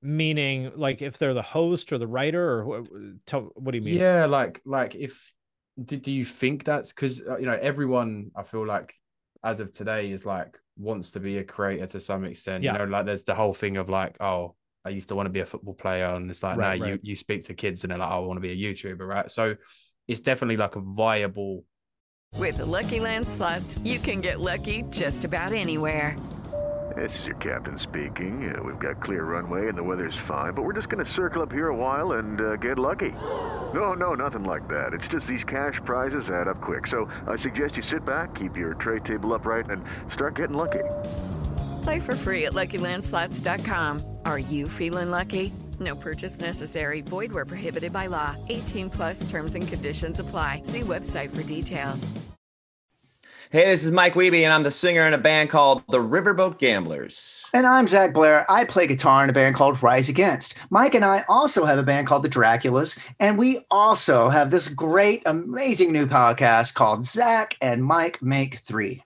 Meaning like if they're the host or the writer or tell, what do you mean? Yeah, like like if do, do you think that's because uh, you know everyone I feel like as of today is like wants to be a creator to some extent. Yeah. You know, like there's the whole thing of like, oh, I used to want to be a football player, and it's like Right, now you right. you speak to kids and they're like, oh, I want to be a YouTuber, right? So it's definitely like a viable. With the Lucky Land slots, you can get lucky just about anywhere. This is your captain speaking. Uh, we've got clear runway and the weather's fine, but we're just going to circle up here a while and uh, get lucky. No, no, nothing like that. It's just these cash prizes add up quick. So I suggest you sit back, keep your tray table upright, and start getting lucky. Play for free at LuckyLandSlots.com. Are you feeling lucky? No purchase necessary. Void where prohibited by law. 18 plus terms and conditions apply. See website for details. Hey, this is Mike Wiebe, and I'm the singer in a band called the Riverboat Gamblers. And I'm Zach Blair. I play guitar in a band called Rise Against. Mike and I also have a band called the Draculas, and we also have this great, amazing new podcast called Zach and Mike Make Three.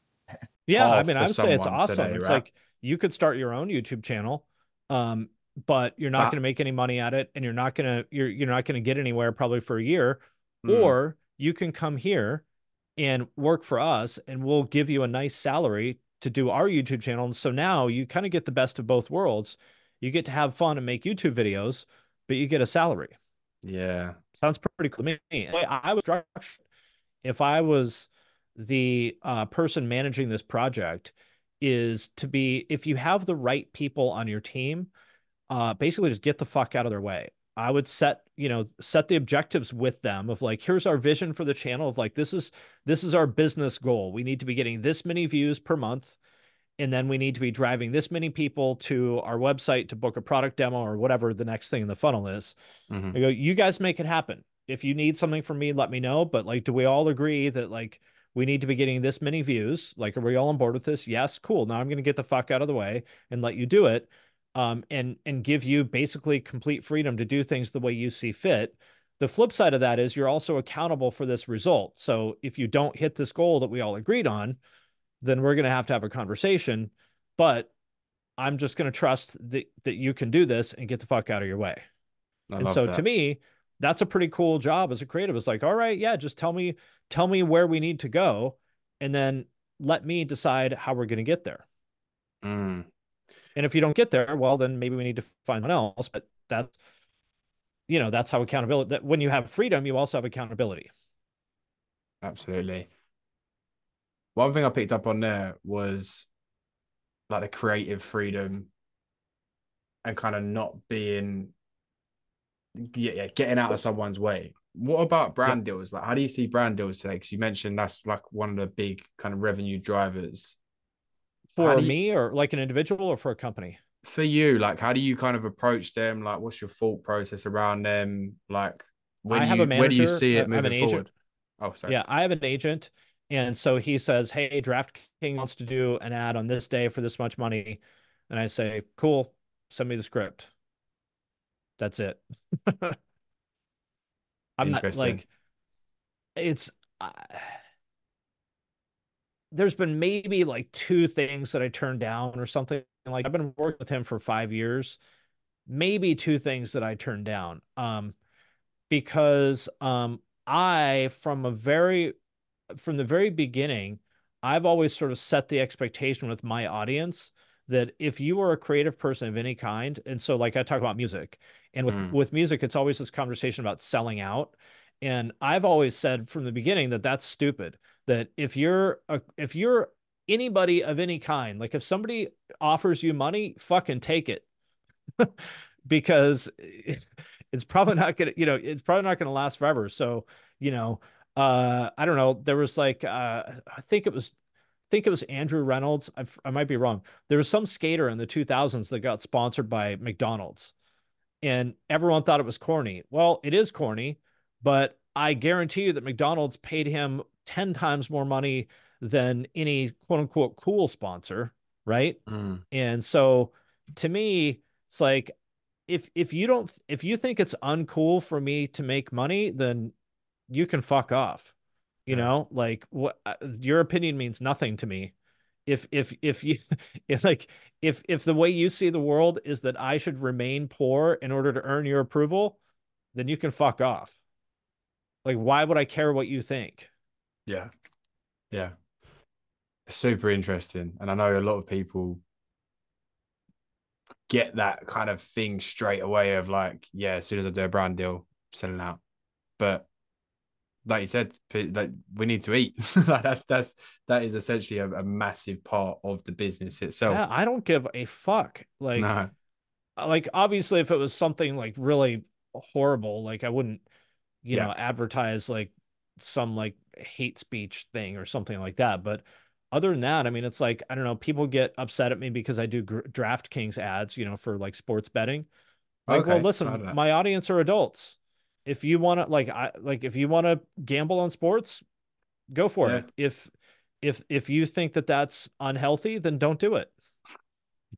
Yeah, I mean, I would say it's awesome. today, it's right? like you could start your own YouTube channel, um, but you're not Ah. going to make any money at it, and you're not gonna you're you're not going to get anywhere probably for a year. Mm. Or you can come here and work for us, and we'll give you a nice salary to do our YouTube channel. And so now you kind of get the best of both worlds. You get to have fun and make YouTube videos, but you get a salary. Yeah. Sounds pretty cool to me. I was structured, if I was the uh, person managing this project, is to be if you have the right people on your team, uh, basically just get the fuck out of their way. I would set, you know, set the objectives with them of like, here's our vision for the channel of like, this is this is our business goal. We need to be getting this many views per month. And then we need to be driving this many people to our website to book a product demo or whatever the next thing in the funnel is. Mhm. I go, you guys make it happen. if you need something from me, let me know. But like, do we all agree that like we need to be getting this many views? Like, are we all on board with this? Yes, cool. Now I'm going to get the fuck out of the way and let you do it, um, and and give you basically complete freedom to do things the way you see fit. The flip side of that is you're also accountable for this result. So if you don't hit this goal that we all agreed on, then we're going to have to have a conversation. But I'm just going to trust that that you can do this and get the fuck out of your way. I and so that. to me, that's a pretty cool job as a creative. It's like, all right, yeah, just tell me, tell me where we need to go, and then let me decide how we're going to get there. Mm, And if you don't get there, well, then maybe we need to find someone else. But that's, you know, that's how accountability. That when you have freedom, you also have accountability. absolutely. One thing I picked up on there was like the creative freedom and kind of not being yeah, yeah getting out of someone's way. What about brand deals? Like, how do you see brand deals today? Because you mentioned that's like one of the big kind of revenue drivers For you- me, or like an individual, or for a company. for you. Like, how do you kind of approach them? Like, what's your thought process around them? Like, when I have you, a where do you see it moving agent. forward? Oh, sorry. Yeah, I have an agent. And so he says, Hey, DraftKings wants to do an ad on this day for this much money. And I say, Cool, send me the script. That's it. I'm not like, it's, uh, there's been maybe like two things that I turned down or something. Like I've been working with him for five years, maybe two things that I turned down. Um, because um, I, from a very, from the very beginning, I've always sort of set the expectation with my audience that if you are a creative person of any kind, and so like I talk about music, and with Mm. with music, it's always this conversation about selling out. And I've always said from the beginning that that's stupid. That if you're a, if you're anybody of any kind, like if somebody offers you money, fucking take it, because it- it's probably not gonna, you know, it's probably not gonna last forever. So you know, uh, I don't know. There was like, uh, I think it was, think it was Andrew Reynolds. I, I might be wrong. There was some skater in the 2000s that got sponsored by McDonald's, and everyone thought it was corny. Well, it is corny, but I guarantee you that McDonald's paid him 10 times more money than any quote unquote cool sponsor, right? Mm, And so to me, it's like if if you don't if you think it's uncool for me to make money, then you can fuck off. You know, like what uh, your opinion means nothing to me. If if if you if like if if the way you see the world is that I should remain poor in order to earn your approval, then you can fuck off. Like why would I care what you think? yeah. Yeah. Super interesting. And I know a lot of people get that kind of thing straight away of like, yeah, as soon as I do a brand deal, selling out. But like you said, like we need to eat. like that's that's that is essentially a, a massive part of the business itself. Yeah, I don't give a fuck. Like no. like obviously if it was something like really horrible like i wouldn't you Yeah. know advertise like some like hate speech thing or something like that but other than that i mean it's like i don't know people get upset at me because i do gr- draftkings ads you know for like sports betting like well Okay, I listen my audience are adults if you want to like i like if you want to gamble on sports go for Yeah. it if if if you think that that's unhealthy then don't do it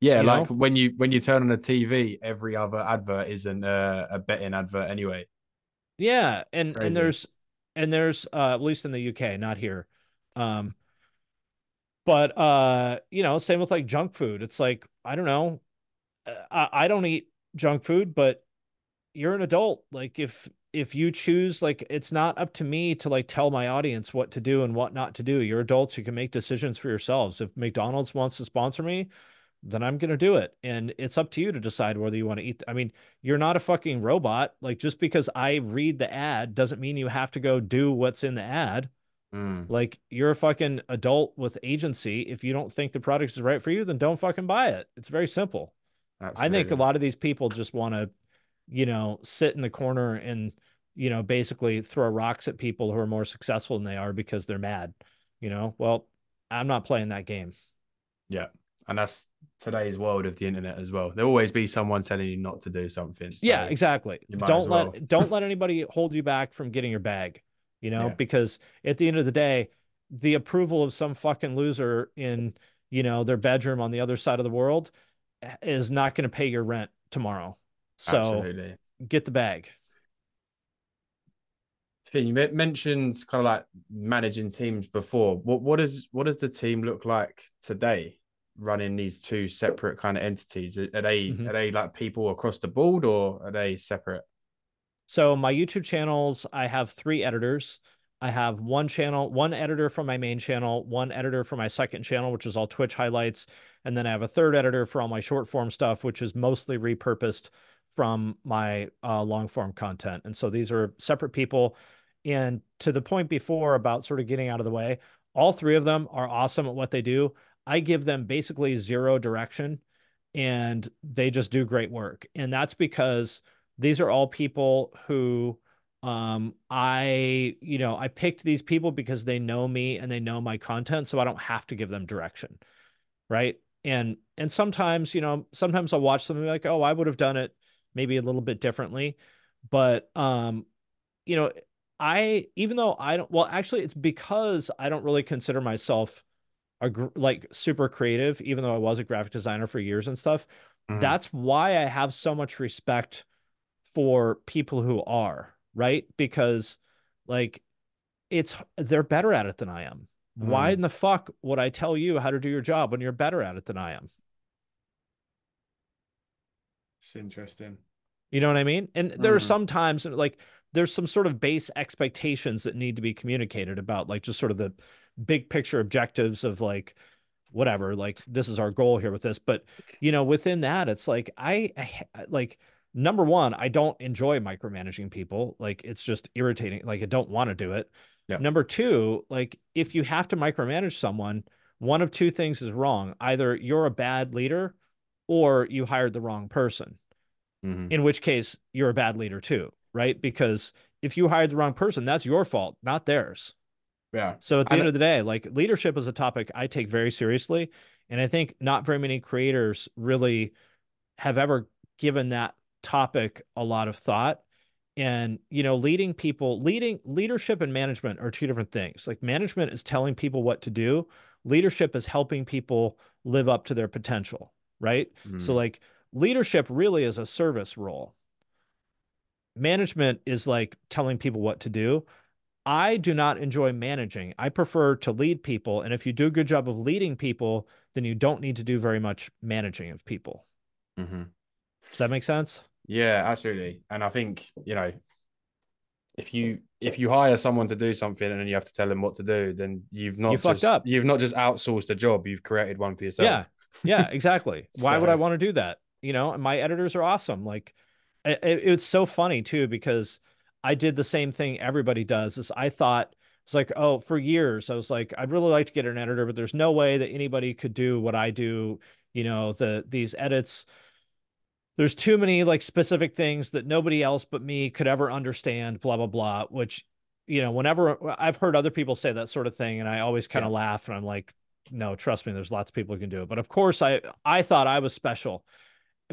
Yeah, you like know? when you when you turn on a TV, every other advert isn't a, a betting advert anyway. Yeah, and Crazy. and there's and there's uh at least in the UK, not here. Um but uh you know, same with like junk food. It's like I don't know. uh, I I don't eat junk food, but you're an adult. Like if if you choose like it's not up to me to like tell my audience what to do and what not to do. You're adults you can make decisions for yourselves. If McDonald's wants to sponsor me, then I'm going to do it. And it's up to you to decide whether you want to eat. I mean, you're not a fucking robot. Like just because I read the ad doesn't mean you have to go do what's in the ad. Mm, Like you're a fucking adult with agency. If you don't think the product is right for you, then don't fucking buy it. It's very simple. I think a lot of these people just want to, you know, sit in the corner and, you know, basically throw rocks at people who are more successful than they are because they're mad. You know, well, I'm not playing that game. Yeah, and that's today's world of the internet as well. There'll always be someone telling you not to do something. So yeah, exactly. Don't as let well. don't let anybody hold you back from getting your bag, you know, Yeah. because at the end of the day, the approval of some fucking loser in, you know, their bedroom on the other side of the world eh, is not going to pay your rent tomorrow. So Absolutely. get the bag. You mentioned kind of like managing teams before. What what does what does the team look like today? Running these two separate kind of entities. Are they Mhm. are they like people across the board or are they separate? So my YouTube channels, I have three editors. I have one channel, one editor for my main channel, one editor for my second channel, which is all Twitch highlights, and then I have a third editor for all my short form stuff, which is mostly repurposed from my uh, long form content. And so these are separate people. And to the point before about sort of getting out of the way, all three of them are awesome at what they do. I give them basically zero direction and they just do great work. And that's because these are all people who um I you know I picked these people because they know me and they know my content so I don't have to give them direction right and and sometimes you know sometimes I'll watch something like oh I would have done it maybe a little bit differently but um you know I even though I don't well actually it's because I don't really consider myself a gr- like super creative even though I was a graphic designer for years and stuff Mhm. that's why I have so much respect for people who are, right? Because like it's they're better at it than I am. Why Mm. in the fuck would I tell you how to do your job when you're better at it than I am? It's interesting. You know what I mean? And there are Mhm. some times like there's some sort of base expectations that need to be communicated about like just sort of the big picture objectives of like whatever like this is our goal here with this but you know within that it's like I, I like number one I don't enjoy micromanaging people like it's just irritating like I don't want to do it Yeah. number two like if you have to micromanage someone one of two things is wrong either you're a bad leader or you hired the wrong person Mhm. in which case you're a bad leader too, right? Because if you hired the wrong person, that's your fault, not theirs. Yeah. So at the And end of the day, like leadership is a topic I take very seriously. And I think not very many creators really have ever given that topic a lot of thought. And, you know, leading people, leading leadership and management are two different things. Like management is telling people what to do, leadership is helping people live up to their potential, right? So Mm. like leadership really is a service role. Management is like telling people what to do. I do not enjoy managing. I prefer to lead people. And if you do a good job of leading people, then you don't need to do very much managing of people. Mhm. Does that make sense? Yeah, absolutely. And I think, you know, if you if you hire someone to do something and then you have to tell them what to do, then you've not You fucked just up. you've not just outsourced a job, you've created one for yourself. Yeah. Yeah, exactly. Why would I want to do that? You know, my editors are awesome. Like it, it- it's so funny too because I did the same thing everybody does. Is I thought it's like, oh, for years I was like, I'd really like to get an editor, but there's no way that anybody could do what I do. You know, the these edits. There's too many like specific things that nobody else but me could ever understand. Blah blah blah. Which, you know, whenever I've heard other people say that sort of thing, and I always kind of laugh, and I'm like, no, trust me, there's lots of people who can do it. But of course, I I thought I was special.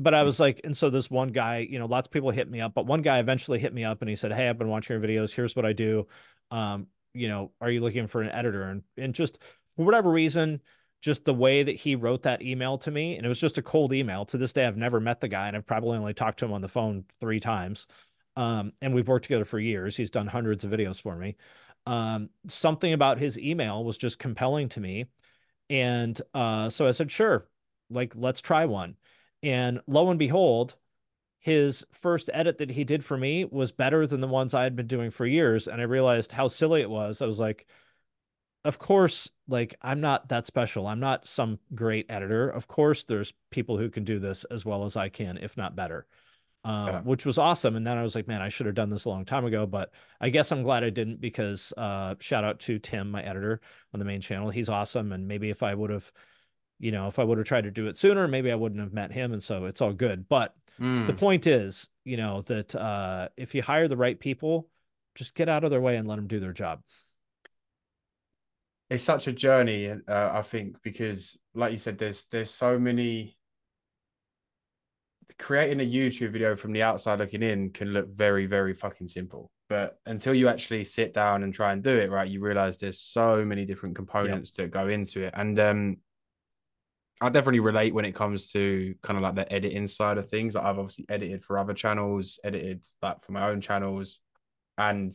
But I was like, and so this one guy, you know, lots of people hit me up, but one guy eventually hit me up and he said, Hey, I've been watching your videos. Here's what I do. Um, you know, are you looking for an editor? And and just for whatever reason, just the way that he wrote that email to me, and it was just a cold email. To this day, I've never met the guy, and I've probably only talked to him on the phone three times. Um, and we've worked together for years. He's done hundreds of videos for me. Um, something about his email was just compelling to me. And uh, so I said, sure, like let's try one. And lo and behold, his first edit that he did for me was better than the ones I had been doing for years. And I realized how silly it was. I was like, of course, like I'm not that special. I'm not some great editor. Of course, there's people who can do this as well as I can, if not better. Um, Yeah. which was awesome. And then I was like, man, I should have done this a long time ago. But I guess I'm glad I didn't because uh, shout out to Tim, my editor on the main channel. He's awesome. And maybe if I would have, you know, if I would have tried to do it sooner, maybe I wouldn't have met him. And so it's all good. But the Mm. point is, you know, that uh, if you hire the right people, just get out of their way and let them do their job. it's such a journey, uh, I think, because like you said, there's there's so many. Creating a YouTube video from the outside looking in can look very, very fucking simple. But until you actually sit down and try and do it right, you realize there's so many different components that go into it. And um, I definitely relate when it comes to kind of like the editing side of things. Like I've obviously edited for other channels, edited like for my own channels, and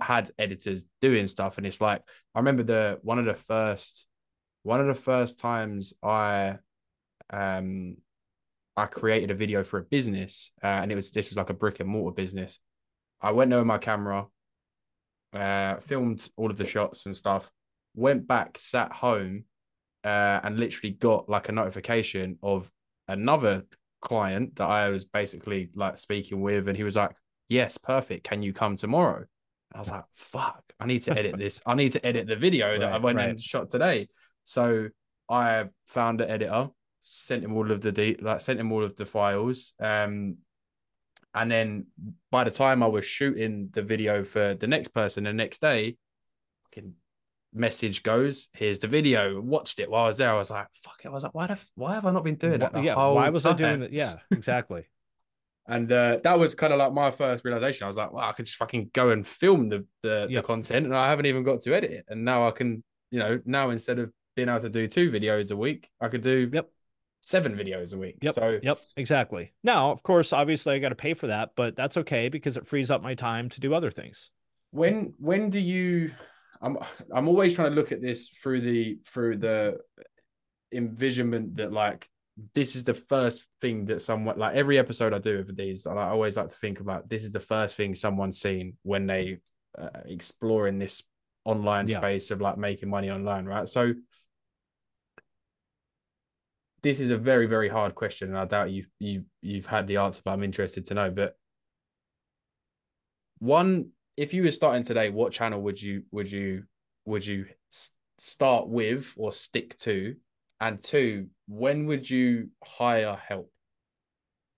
had editors doing stuff and it's like i remember the one of the first one of the first times i um i created a video for a business uh, and it was this was like a brick and mortar business i went there with my camera uh filmed all of the shots and stuff went back sat home uh and literally got like a notification of another client that i was basically like speaking with and he was like yes perfect can you come tomorrow I was like, fuck, I need to edit this. I need to edit the video that right, I went right. and shot today. So I found an editor, sent him all of the de- like sent him all of the files. Um and then by the time I was shooting the video for the next person the next day, fucking message goes, here's the video. Watched it while I was there. I was like, fuck it. I was like, why the, why have I not been doing that? yeah, why was time? I doing that? Yeah, exactly. And uh, that was kind of like my first realization. I was like, wow, I could just fucking go and film the the, the content, and I haven't even got to edit it. And now I can, you know, now instead of being able to do two videos a week, I could do yep seven videos a week. Yep. So yep, exactly. Now, of course, obviously, I got to pay for that, but that's okay because it frees up my time to do other things. When when do you? I'm I'm always trying to look at this through the through the envisionment that like this is the first thing that someone like every episode I do of these, I always like to think about this is the first thing someone's seen when they uh, exploring this online yeah. space of like making money online, right? So this is a very very hard question, and I doubt you you you've had the answer, but I'm interested to know. But one, if you were starting today, what channel would you would you would you start with or stick to? And two, when would you hire help?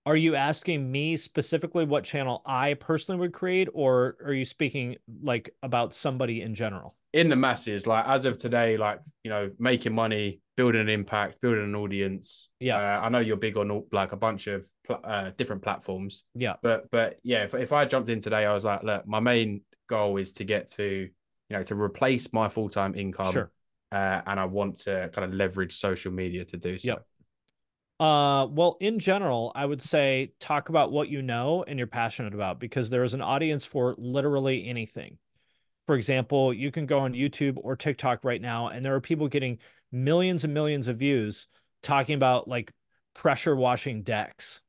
Are you asking me specifically what channel I personally would create, or are you speaking like about somebody in general? In the masses, like as of today, like you know, making money, building an impact, building an audience. Yeah, uh, I know you're big on like a bunch of uh, different platforms. Yeah, but but yeah, if if I jumped in today, I was like, look, my main goal is to get to you know to replace my full time income. Sure uh, and I want to kind of leverage social media to do so. Yep. Uh, well, in general, I would say talk about what you know and you're passionate about because there is an audience for literally anything. For example, you can go on YouTube or TikTok right now, and there are people getting millions and millions of views talking about like pressure washing decks,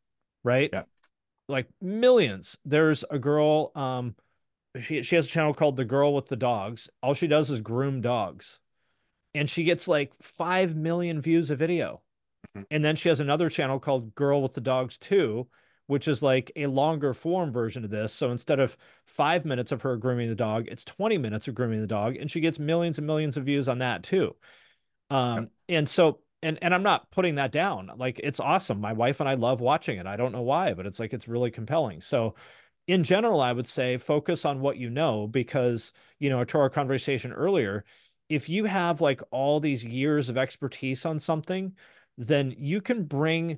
right? Yeah. Like millions. There's a girl, um, she she has a channel called The Girl with the Dogs. All she does is groom dogs and she gets like 5 million views a video. Mm-hmm. And then she has another channel called Girl with the Dogs 2, which is like a longer form version of this. So instead of five minutes of her grooming the dog, it's 20 minutes of grooming the dog. And she gets millions and millions of views on that too. Um, and so and and I'm not putting that down. Like it's awesome. My wife and I love watching it. I don't know why, but it's like it's really compelling. So in general, I would say focus on what you know because, you know, to our conversation earlier, if you have like all these years of expertise on something, then you can bring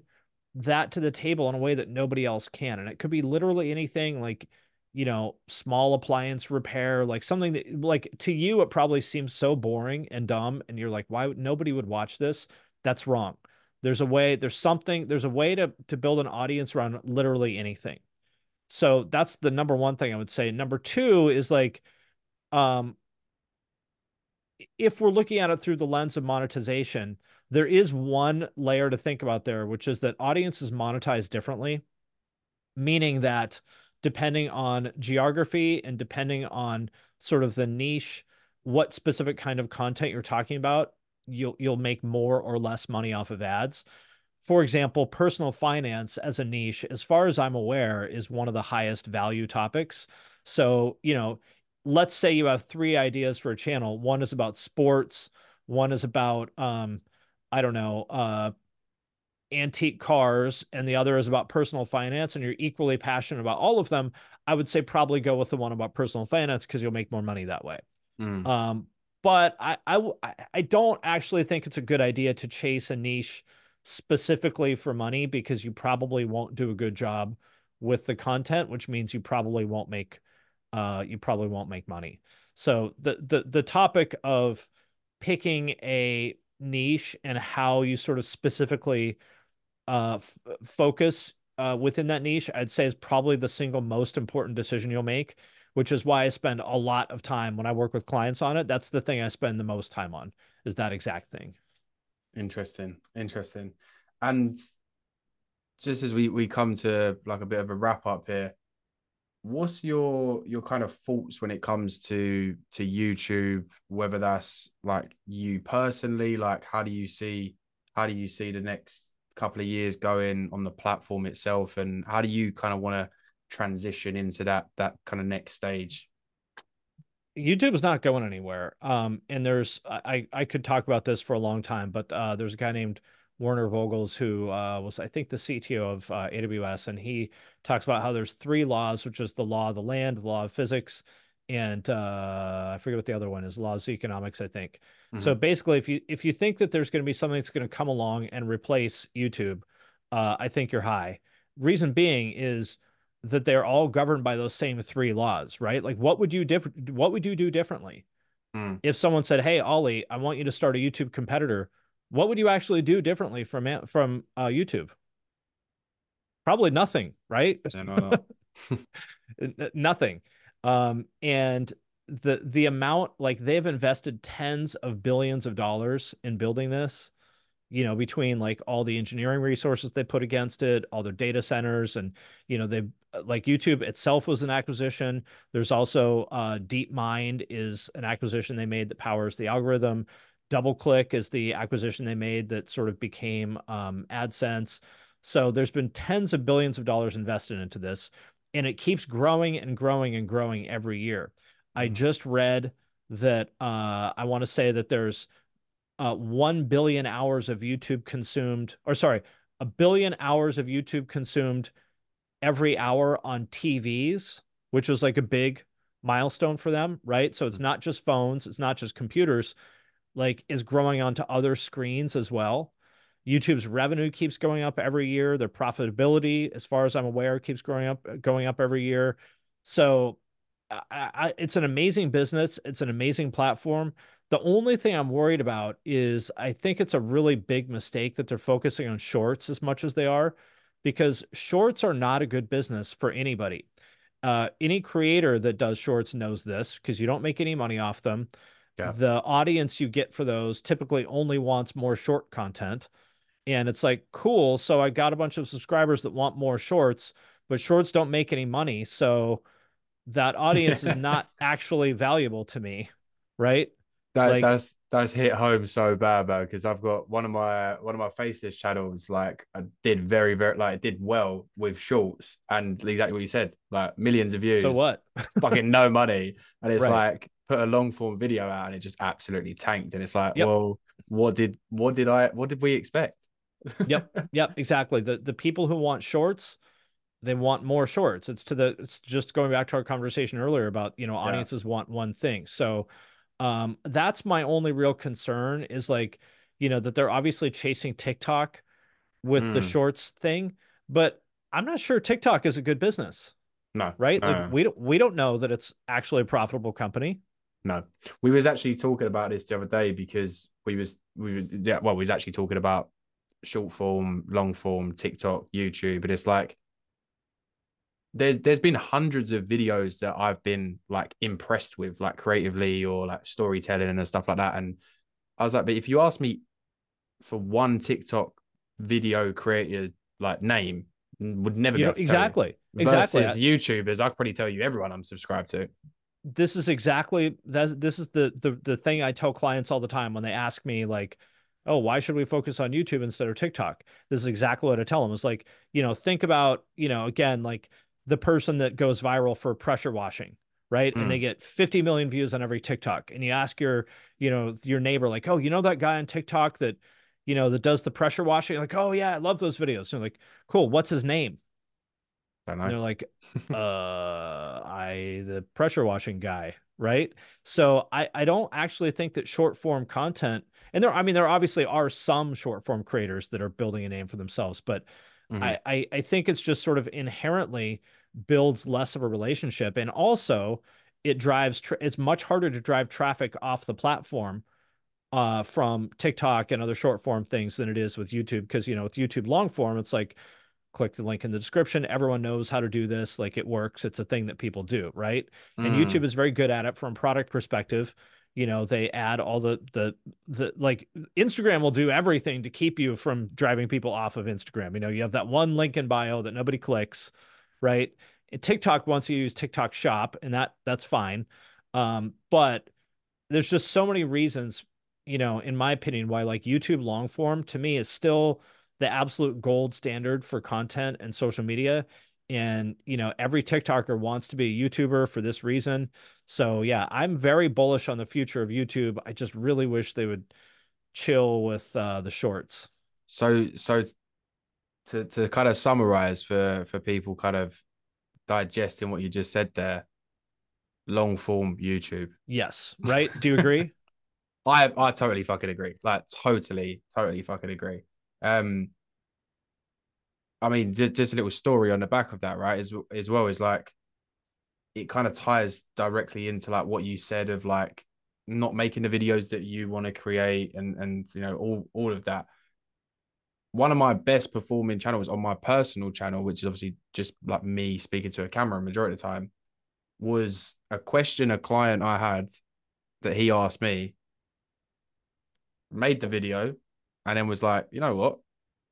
that to the table in a way that nobody else can. And it could be literally anything like, you know, small appliance repair, like something that, like to you, it probably seems so boring and dumb. And you're like, why nobody would watch this? That's wrong. There's a way, there's something, there's a way to, to build an audience around literally anything. So that's the number one thing I would say. Number two is like, um, if we're looking at it through the lens of monetization, there is one layer to think about there, which is that audiences monetize differently, meaning that depending on geography and depending on sort of the niche, what specific kind of content you're talking about, you'll you'll make more or less money off of ads. For example, personal finance as a niche, as far as I'm aware, is one of the highest value topics. So, you know, let's say you have three ideas for a channel. One is about sports, one is about um, I don't know, uh, antique cars, and the other is about personal finance, and you're equally passionate about all of them. I would say probably go with the one about personal finance because you'll make more money that way. Mm. Um, but I, I I don't actually think it's a good idea to chase a niche specifically for money because you probably won't do a good job with the content, which means you probably won't make uh you probably won't make money. So the the the topic of picking a niche and how you sort of specifically uh f- focus uh within that niche, I'd say is probably the single most important decision you'll make, which is why I spend a lot of time when I work with clients on it. That's the thing I spend the most time on is that exact thing. Interesting, interesting. And just as we we come to like a bit of a wrap up here, what's your your kind of thoughts when it comes to to YouTube? Whether that's like you personally, like how do you see how do you see the next couple of years going on the platform itself, and how do you kind of want to transition into that that kind of next stage? YouTube is not going anywhere. Um, and there's I I could talk about this for a long time, but uh, there's a guy named Werner Vogels who uh, was I think the CTO of uh, AWS, and he talks about how there's three laws, which is the law of the land, the law of physics, and uh, I forget what the other one is, laws of economics, I think. So basically, if you if you think that there's going to be something that's going to come along and replace YouTube, uh, I think you're high. Reason being is that they're all governed by those same three laws, right? Like, what would you different? What would you do differently Mm. if someone said, "Hey, Ollie, I want you to start a YouTube competitor"? What would you actually do differently from from uh, YouTube? Probably nothing, right? No, no, no. Nothing. Um, and the the amount like they've invested tens of billions of dollars in building this you know, between like all the engineering resources they put against it, all their data centers, and you know, they like YouTube itself was an acquisition. There's also uh, DeepMind is an acquisition they made that powers the algorithm. DoubleClick is the acquisition they made that sort of became um, AdSense. So there's been tens of billions of dollars invested into this, and it keeps growing and growing and growing every year. I Mhm. just read that uh, I want to say that there's uh, 1 billion hours of YouTube consumed, or sorry, a billion hours of YouTube consumed every hour on TVs, which was like a big milestone for them, right? So it's not just phones, it's not just computers, like is growing onto other screens as well. YouTube's revenue keeps going up every year. Their profitability, as far as I'm aware, keeps growing up, going up every year. So I, I, it's an amazing business. It's an amazing platform. The only thing I'm worried about is I think it's a really big mistake that they're focusing on shorts as much as they are, because shorts are not a good business for anybody. Uh, any creator that does shorts knows this because you don't make any money off them. Yeah. The audience you get for those typically only wants more short content. And it's like, cool. So I got a bunch of subscribers that want more shorts, but shorts don't make any money. So that audience is not actually valuable to me. Right. That Like- that's that's hit home so bad, bro. Because I've got one of my one of my faceless channels. Like I did very very like did well with shorts and exactly what you said. Like millions of views. So what? fucking no money, and it's Right. like put a long form video out and it just absolutely tanked. And it's like, Yep. well, what did what did I what did we expect? Yep. Yep. Exactly. The the people who want shorts, they want more shorts. It's to the it's just going back to our conversation earlier about, you know, audiences want one thing. So um that's my only real concern is like, you know, that they're obviously chasing TikTok with the Mm. shorts thing, but I'm not sure TikTok is a good business, No, right? no, Like we don't we don't know that it's actually a profitable company. no. We was actually talking about this the other day because we was we was yeah, well, we was actually talking about short form, long form, TikTok, YouTube, but it's like there's there's been hundreds of videos that I've been like impressed with, like creatively or like storytelling and stuff like that. And I was like, but if you ask me for one TikTok video creator like name, would never You be know, exactly. Exactly. Versus YouTubers, I could probably tell you everyone I'm subscribed to. this is exactly that's this is the the the thing I tell clients all the time when they ask me like, "Oh, why should we focus on YouTube instead of TikTok?" This is exactly what I tell them. It's like, you know, think about, you know, again, like the person that goes viral for pressure washing, right? And they get 50 million views on every TikTok. And you ask your, you know, your neighbor like, "Oh, you know that guy on TikTok that, you know, that does the pressure washing?" Like, "Oh yeah, I love those videos." and like, "Cool, what's his name?" And they're like, uh, I the pressure washing guy. right? So I I don't actually think that short form content and there I mean there obviously are some short form creators that are building a name for themselves, but Mhm. I, I I think it's just sort of inherently builds less of a relationship. And also it drives tra- it's much harder to drive traffic off the platform uh from TikTok and other short form things than it is with YouTube. Because you know with YouTube long form it's like click the link in the description. Everyone knows how to do this. Like it works. It's a thing that people do right? And Mm. YouTube is very good at it from a product perspective. You know they add all the the the like Instagram will do everything to keep you from driving people off of Instagram. You know you have that one link in bio that nobody clicks right? And TikTok wants you to use TikTok shop and that that's fine. Um but there's just so many reasons you know in my opinion why like YouTube long form to me is still the absolute gold standard for content and social media. And you know every tiktoker wants to be a youtuber for this reason. So yeah i'm very bullish on the future of youtube. I just really wish they would chill with uh the shorts. So so to to kind of summarize for for people kind of digesting what you just said there, long form YouTube. yes right do you agree I I totally fucking agree. Like totally, totally fucking agree. Um I mean just just a little story on the back of that, right? As as well is like it kind of ties directly into like what you said of like not making the videos that you want to create and and you know all all of that one of my best performing channels on my personal channel, which is obviously just like me speaking to a camera majority of the time, was a question a client I had that he asked me, made the video, and then was like, you know what?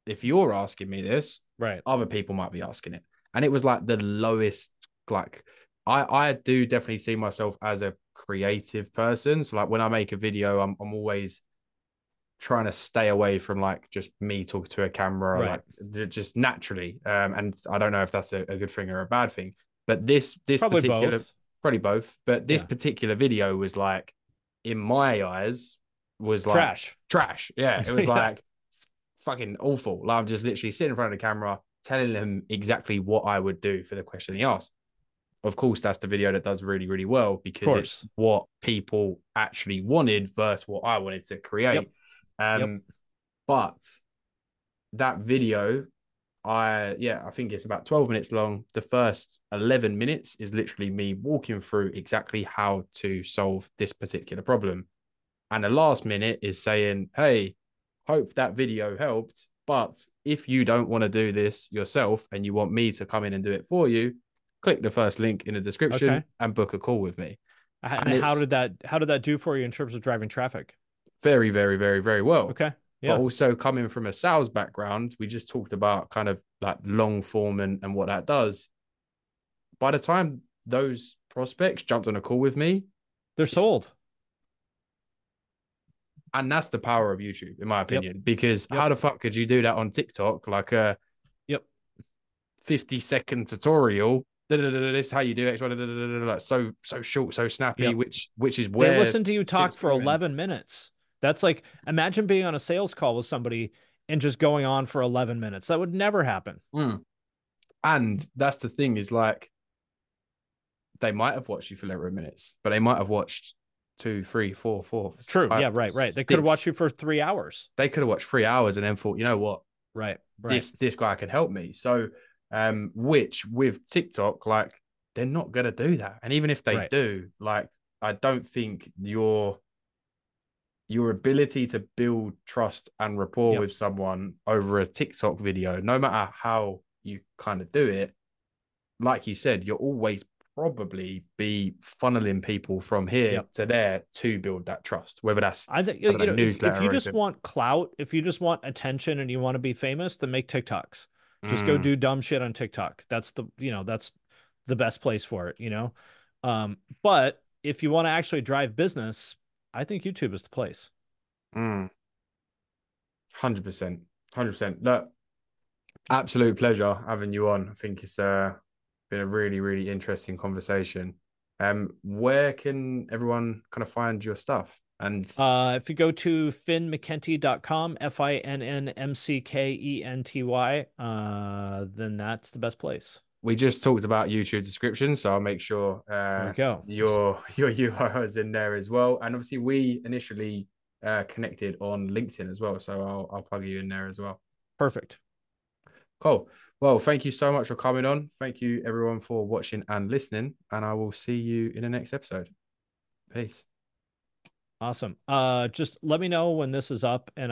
If you're asking me this, right other people might be asking it. And it was like the lowest, like I I do definitely see myself as a creative person. So like when I make a video, I'm I'm always trying to stay away from like just me talking to a camera Right. like just naturally um and i don't know if that's a, a good thing or a bad thing but this this probably particular both. Probably both but this Yeah. particular video was like in my eyes was like trash. trash. Yeah it was Yeah. like fucking awful. Like i'm just literally sitting in front of the camera telling him exactly what i would do for the question he asked. Of course that's the video that does really really well because it's what people actually wanted versus what i wanted to create um Yep. but that video i yeah i think it's about 12 minutes long the first 11 minutes is literally me walking through exactly how to solve this particular problem and the last minute is saying hey hope that video helped but if you don't want to do this yourself and you want me to come in and do it for you click the first link in the description Okay. and book a call with me and And how did that how did that do for you in terms of driving traffic very very very very well okay yeah but also coming from a sales background, we just talked about kind of like long form and, and what that does. By the time those prospects jumped on a call with me, they're sold and that's the power of YouTube, in my opinion, because Yep. how the fuck could you do that on TikTok? Like a Yep. 50 second tutorial. This is how you do it. Like so so short, so snappy, Yep. which which is where they listen to you talk for going. 11 minutes that's like imagine being on a sales call with somebody and just going on for 11 minutes that would never happen Mm. And that's the thing is like they might have watched you for 11 minutes, but they might have watched two, three, four, four. true five, yeah right right they could have watched you for three hours They could have watched three hours and then thought, you know what, right right this this guy can help me. So, um, which with TikTok, like they're not gonna do that. And even if they Right. do, like I don't think your your ability to build trust and rapport Yep. with someone over a TikTok video, no matter how you kind of do it, like you said, you'll always probably be funneling people from here Yep. to there to build that trust. Whether that's I think you know, know, if, newsletter if you just want clout, if you just want attention and you want to be famous, then make TikToks. Just go Mm. do dumb shit on TikTok. That's the you know that's the best place for it. You know, um, but if you want to actually drive business, I think YouTube is the place. Mm. Hundred percent, hundred percent. Look, absolute pleasure having you on. I think it's uh, been a really, really interesting conversation. Um, where can everyone kind of find your stuff? And Uh, if you go to finnmckenty.com, F I N N M C K E N T Y, uh, then that's the best place. We just talked about YouTube description, so I'll make sure uh, go. your your URL is in there as well. And obviously, we initially uh, connected on LinkedIn as well, so I'll I'll plug you in there as well. Perfect. Cool. Well, thank you so much for coming on. Thank you everyone for watching and listening, and I will see you in the next episode. Peace. Awesome. Uh, just let me know when this is up, and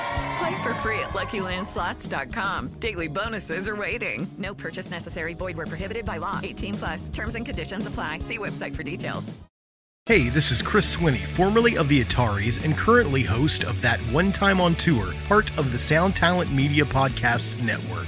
Play for free at LuckyLandSlots.com. Daily bonuses are waiting. No purchase necessary. Void where prohibited by law. 18 plus. Terms and conditions apply. See website for details. Hey, this is Chris Swinney, formerly of the Ataris and currently host of That One Time on Tour, part of the Sound Talent Media Podcast Network.